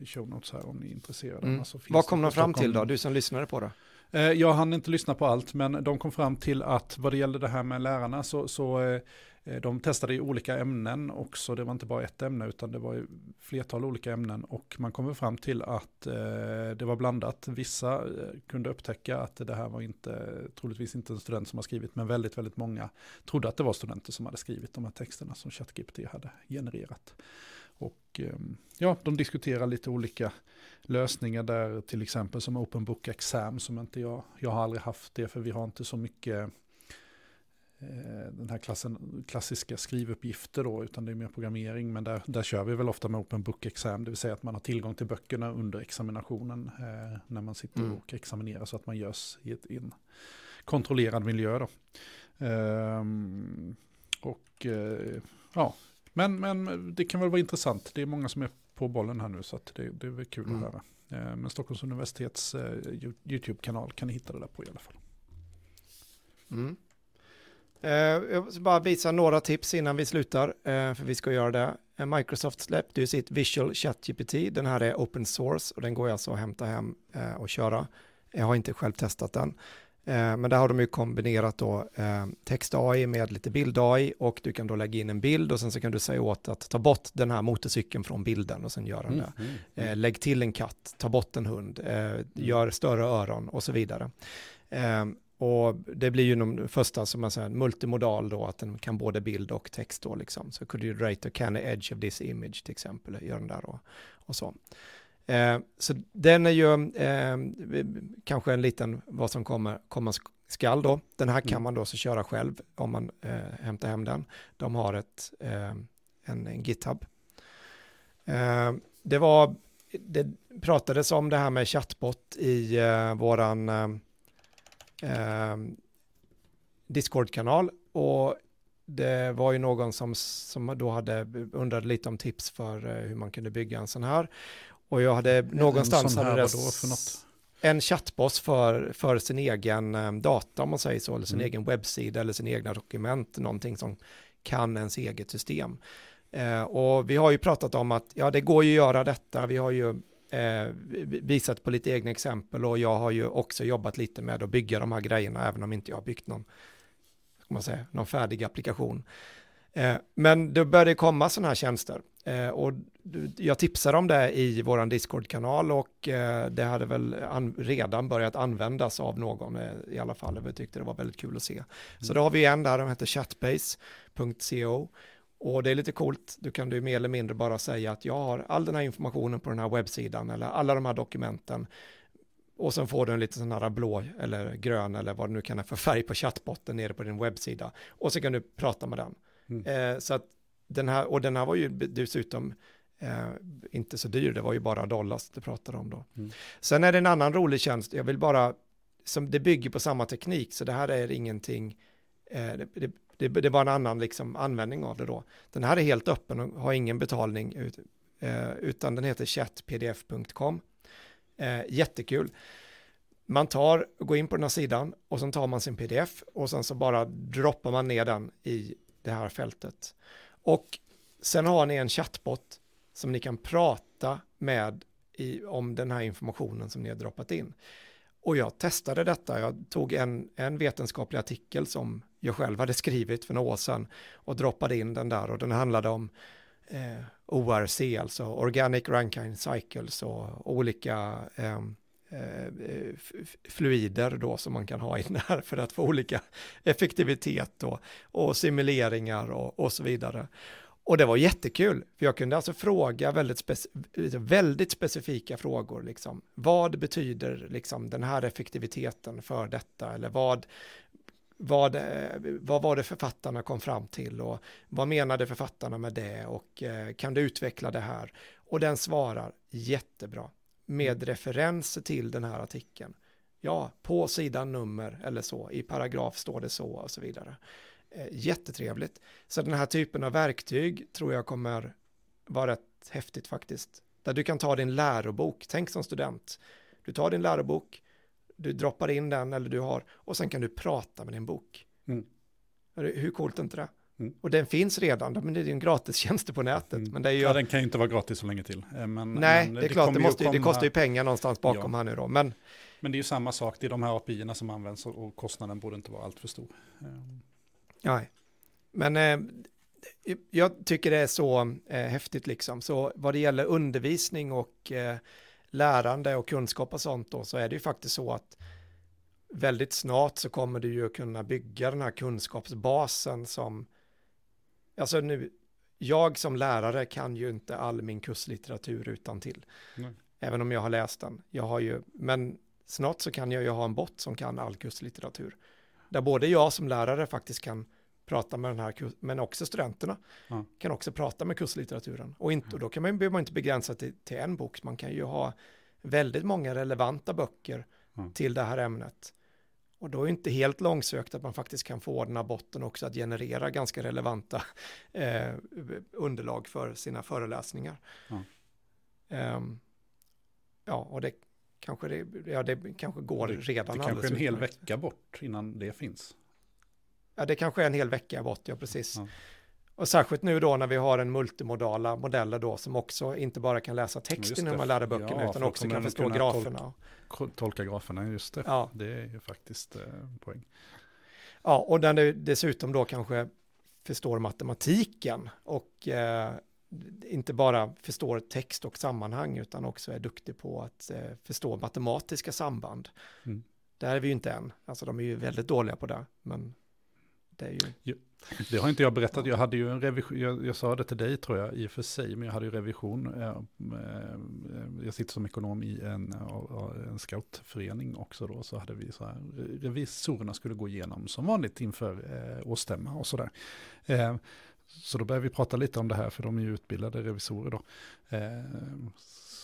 i, show notes här om ni är intresserade. Mm. Vad kom de fram till då, du som lyssnade på det? Eh, jag hann inte lyssna på allt, men de kom fram till att vad det gäller det här med lärarna så, så eh, eh, Eh, de testade i olika ämnen också. Det var inte bara ett ämne utan det var flertal olika ämnen och man kom fram till att eh, det var blandat. Vissa eh, kunde upptäcka att det här var inte, troligtvis inte en student som har skrivit, men väldigt, väldigt många trodde att det var studenter som hade skrivit de här texterna som ChatGPT hade genererat. Och ehm, ja, de diskuterar lite olika lösningar där, till exempel som Open Book Exam, som inte jag, jag har aldrig haft det, för vi har inte så mycket den här klassen, klassiska skrivuppgifter då, utan det är mer programmering, men där, där kör vi väl ofta med Open Book Exam, det vill säga att man har tillgång till böckerna under examinationen eh, när man sitter mm. och examinerar så att man görs i, ett, i en kontrollerad miljö då. Um, och uh, ja, men, men det kan väl vara intressant. Det är många som är på bollen här nu så att det, det är väl kul mm. att höra. Eh, men Stockholms universitets eh, YouTube-kanal kan ni hitta det där på i alla fall. Mm. Eh, jag ska bara visa några tips innan vi slutar, för vi ska göra det. Microsoft släppte ju sitt Visual Chat GPT. Den här är open source och den går alltså att hämta hem och köra. Jag har inte själv testat den. Eh, men där har de ju kombinerat då eh, text-AI med lite bild-AI och du kan då lägga in en bild och sen så kan du säga åt att ta bort den här motorcykeln från bilden och sen göra mm, det. Mm, mm. Eh, lägg till en katt, ta bort en hund, mm. gör större öron och så vidare. Och det blir ju de första som man säger multimodal då, att den kan både bild och text då liksom. Så could you rate a canny edge of this image till exempel, gör den där och, och så. Eh, så den är ju eh, kanske en liten vad som kommer komma skall då. Den här kan mm. man då så köra själv om man eh, hämtar hem den. De har ett, eh, en, en GitHub. Eh, det var, det pratades om det här med chatbot i eh, Discord-kanal och det var ju någon som, som då hade undrat lite om tips för hur man kunde bygga en sån här. Och jag hade någonstans hade det en chattboss för, för sin egen um, data om man säger så, eller sin mm. egen webbsida eller sin egna dokument, någonting som kan ens eget system. Uh, och vi har ju pratat om att ja, det går ju att göra detta, vi har ju uh, visat på lite egna exempel och jag har ju också jobbat lite med att bygga de här grejerna, även om inte jag har byggt någon, man säga, någon färdig applikation. Uh, men det började komma sådana här tjänster Eh, och jag tipsade om det i vår Discord-kanal och eh, det hade väl redan börjat användas av någon eh, i alla fall. Jag tyckte det var väldigt kul att se. Mm. Så då har vi en där, de heter chatbase.co. Och det är lite coolt, du kan du mer eller mindre bara säga att jag har all den här informationen på den här webbsidan eller alla de här dokumenten. Och sen får du en lite sån här blå eller grön eller vad det nu kan ha för färg på chattbotten nere på din webbsida. Och så kan du prata med den. Mm. så att den här, och den här var ju dessutom eh, inte så dyr, det var ju bara dollars det pratade om då. Mm. Sen är det en annan rolig tjänst, jag vill bara, som det bygger på samma teknik, så det här är ingenting, eh, det, det, det, det var en annan liksom användning av det då. Den här är helt öppen och har ingen betalning, ut, eh, utan den heter chatpdf.com. Eh, jättekul. Man tar, går in på den här sidan och sen tar man sin pdf och sen så bara droppar man ner den i det här fältet. Och sen har ni en chatbot som ni kan prata med i, om den här informationen som ni har droppat in. Och jag testade detta, jag tog en, en vetenskaplig artikel som jag själv hade skrivit för några år sedan och droppade in den där och den handlade om eh, ORC, alltså Organic Rankine Cycles och olika eh, eh fluider då som man kan ha in här för att få olika effektivitet och, och simuleringar och, och så vidare. Och det var jättekul, för jag kunde alltså fråga väldigt, speci väldigt specifika frågor. Liksom. Vad betyder liksom, den här effektiviteten för detta? Eller vad, vad, vad var det författarna kom fram till och vad menade författarna med det och eh, kan du utveckla det här? Och den svarar jättebra med mm. referenser till den här artikeln. Ja, på sidan nummer eller så, i paragraf står det så och så vidare. Eh, jättetrevligt. Så den här typen av verktyg tror jag kommer vara rätt häftigt faktiskt. Där du kan ta din lärobok, tänk som student. Du tar din lärobok, du droppar in den eller du har, och sen kan du prata med din bok. Mm. Hur coolt är inte det? Mm. Och den finns redan, men det är ju en gratistjänst *laughs* på nätet. Mm. Men det är ju... Ja, den kan ju inte vara gratis så länge till. Eh, men, Nej, men det är klart, det, måste, komma... det kostar ju pengar någonstans bakom ja. här nu då. Men... men det är ju samma sak, det är de här API som används och kostnaden borde inte vara allt för stor. Ehm. Nej, men eh, jag tycker det är så eh, häftigt liksom. Så vad det gäller undervisning och eh, lärande och kunskap och sånt då, så är det ju faktiskt så att väldigt snart så kommer du ju kunna bygga den här kunskapsbasen som, alltså nu, jag som lärare kan ju inte all min kurslitteratur utan till. Även om jag har läst den. Jag har ju, men snart så kan jag ju ha en bot som kan all kurslitteratur. Där både jag som lärare faktiskt kan prata med den här, men också studenterna ja. kan också prata med kurslitteraturen. Och, inte, och då kan man, behöver man inte begränsa till, till en bok, man kan ju ha väldigt många relevanta böcker ja. till det här ämnet. Och då är det inte helt långsökt att man faktiskt kan få den här botten också att generera ganska relevanta *laughs* eh, underlag för sina föreläsningar. Ja, um, ja och det kanske, det, ja, det kanske går det, redan. Det kanske är en hel vecka bort innan det finns. Ja, det kanske är en hel vecka bort, ja precis. Ja. Och särskilt nu då när vi har en multimodala modeller då som också inte bara kan läsa texten när man lär böckerna ja, utan också kan förstå graferna. Tol tolka graferna, just det. Ja. Det är ju faktiskt eh, poäng. Ja, och den du dessutom då kanske förstår matematiken och eh, inte bara förstår text och sammanhang utan också är duktig på att eh, förstå matematiska samband. Mm. Där är vi ju inte än, alltså de är ju väldigt dåliga på det, men det är ju... Det har inte jag berättat, jag hade ju en revision, jag, jag, sa det till dig tror jag i och för sig, men jag hade ju revision. Eh, eh, eh, jag sitter som ekonom i en, en scoutförening också då, så hade vi så här, revisorerna skulle gå igenom som vanligt inför årsstämma och sådär. Så då började vi prata lite om det här, för de är ju utbildade revisorer då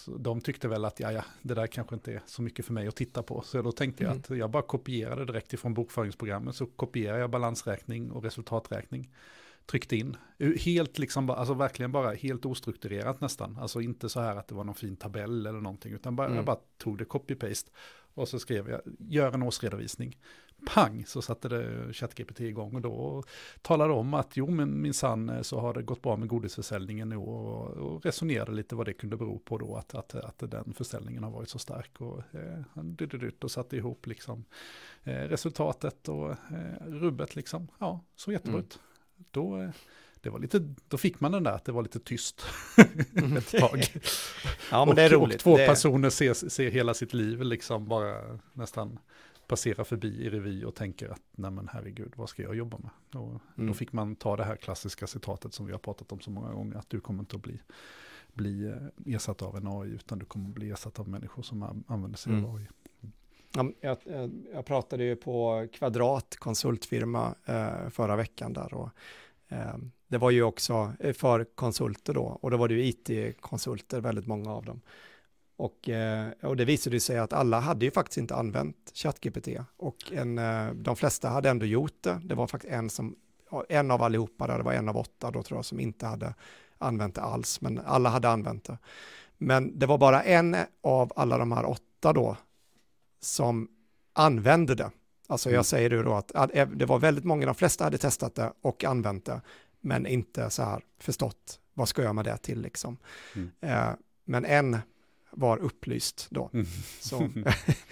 de tyckte väl att ja, ja, det där kanske inte är så mycket för mig att titta på. Så då tänkte jag mm. att jag bara kopierade direkt ifrån bokföringsprogrammet. Så kopierade jag balansräkning och resultaträkning. Tryckte in, helt liksom, alltså verkligen bara helt ostrukturerat nästan. Alltså inte så här att det var någon fin tabell eller någonting, utan bara, mm. jag bara tog det copy-paste. Och så skrev jag, gör en årsredovisning pang så satte det ChatGPT igång och då talade om att jo men minsann eh, så har det gått bra med godisförsäljningen nu och, och resonerade lite vad det kunde bero på då att, att, att den försäljningen har varit så stark och, eh, och satte ihop liksom eh, resultatet och eh, rubbet liksom, ja så jättebra mm. ut. Då, eh, det var lite, då fick man den där att det var lite tyst *laughs* ett tag. ja, men det är roligt. Och två det... personer ser, ser hela sitt liv liksom bara nästan passera förbi i revy och tänker att nej men herregud, vad ska jag jobba med? Och mm. Då fick man ta det här klassiska citatet som vi har pratat om så många gånger, att du kommer inte att bli, bli eh, ersatt av en AI, utan du kommer att bli ersatt av människor som använder sig mm. av AI. Ja, jag, jag, pratade ju på Kvadrat konsultfirma eh, förra veckan där och eh, det var ju också för konsulter då och då var det ju it-konsulter, väldigt många av dem. Och, eh, och det visade sig att alla hade ju faktiskt inte använt ChatGPT och en, eh, de flesta hade ändå gjort det. Det var faktiskt en, som, en av allihopa, där, det var en av åtta då tror jag, som inte hade använt det alls, men alla hade använt det. Men det var bara en av alla de här åtta då som använde det. Alltså jag mm. säger det då att det var väldigt många, de flesta hade testat det och använt det, men inte så här förstått vad ska jag med det till liksom. Mm. Men en var upplyst då. Mm. Så, *laughs*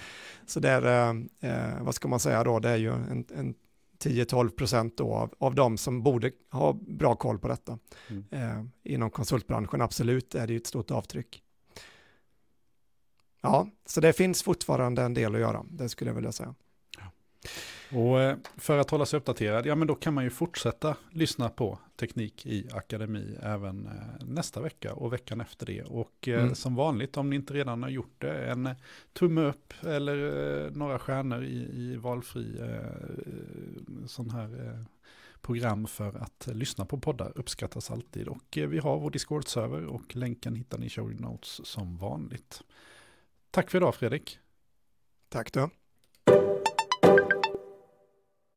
*laughs* så där, eh, eh, vad ska man säga då, det är ju en, en 10-12 procent då av, av de som borde ha bra koll på detta. Mm. Eh, inom konsultbranschen, absolut, är det ju ett stort avtryck. Ja, så det finns fortfarande en del att göra, det skulle jag vilja säga. Ja. Och eh, för att hålla sig uppdaterad, ja men då kan man ju fortsätta lyssna på Teknik i Akademi även eh, nästa vecka och veckan efter det. Och eh, mm. som vanligt, om ni inte redan har gjort det, en tumme upp eller några stjärnor i, i valfri sån här program för att lyssna på poddar uppskattas alltid. Och vi har vår Discord-server och länken hittar ni i show notes som vanligt. Tack för idag Fredrik. Tack då.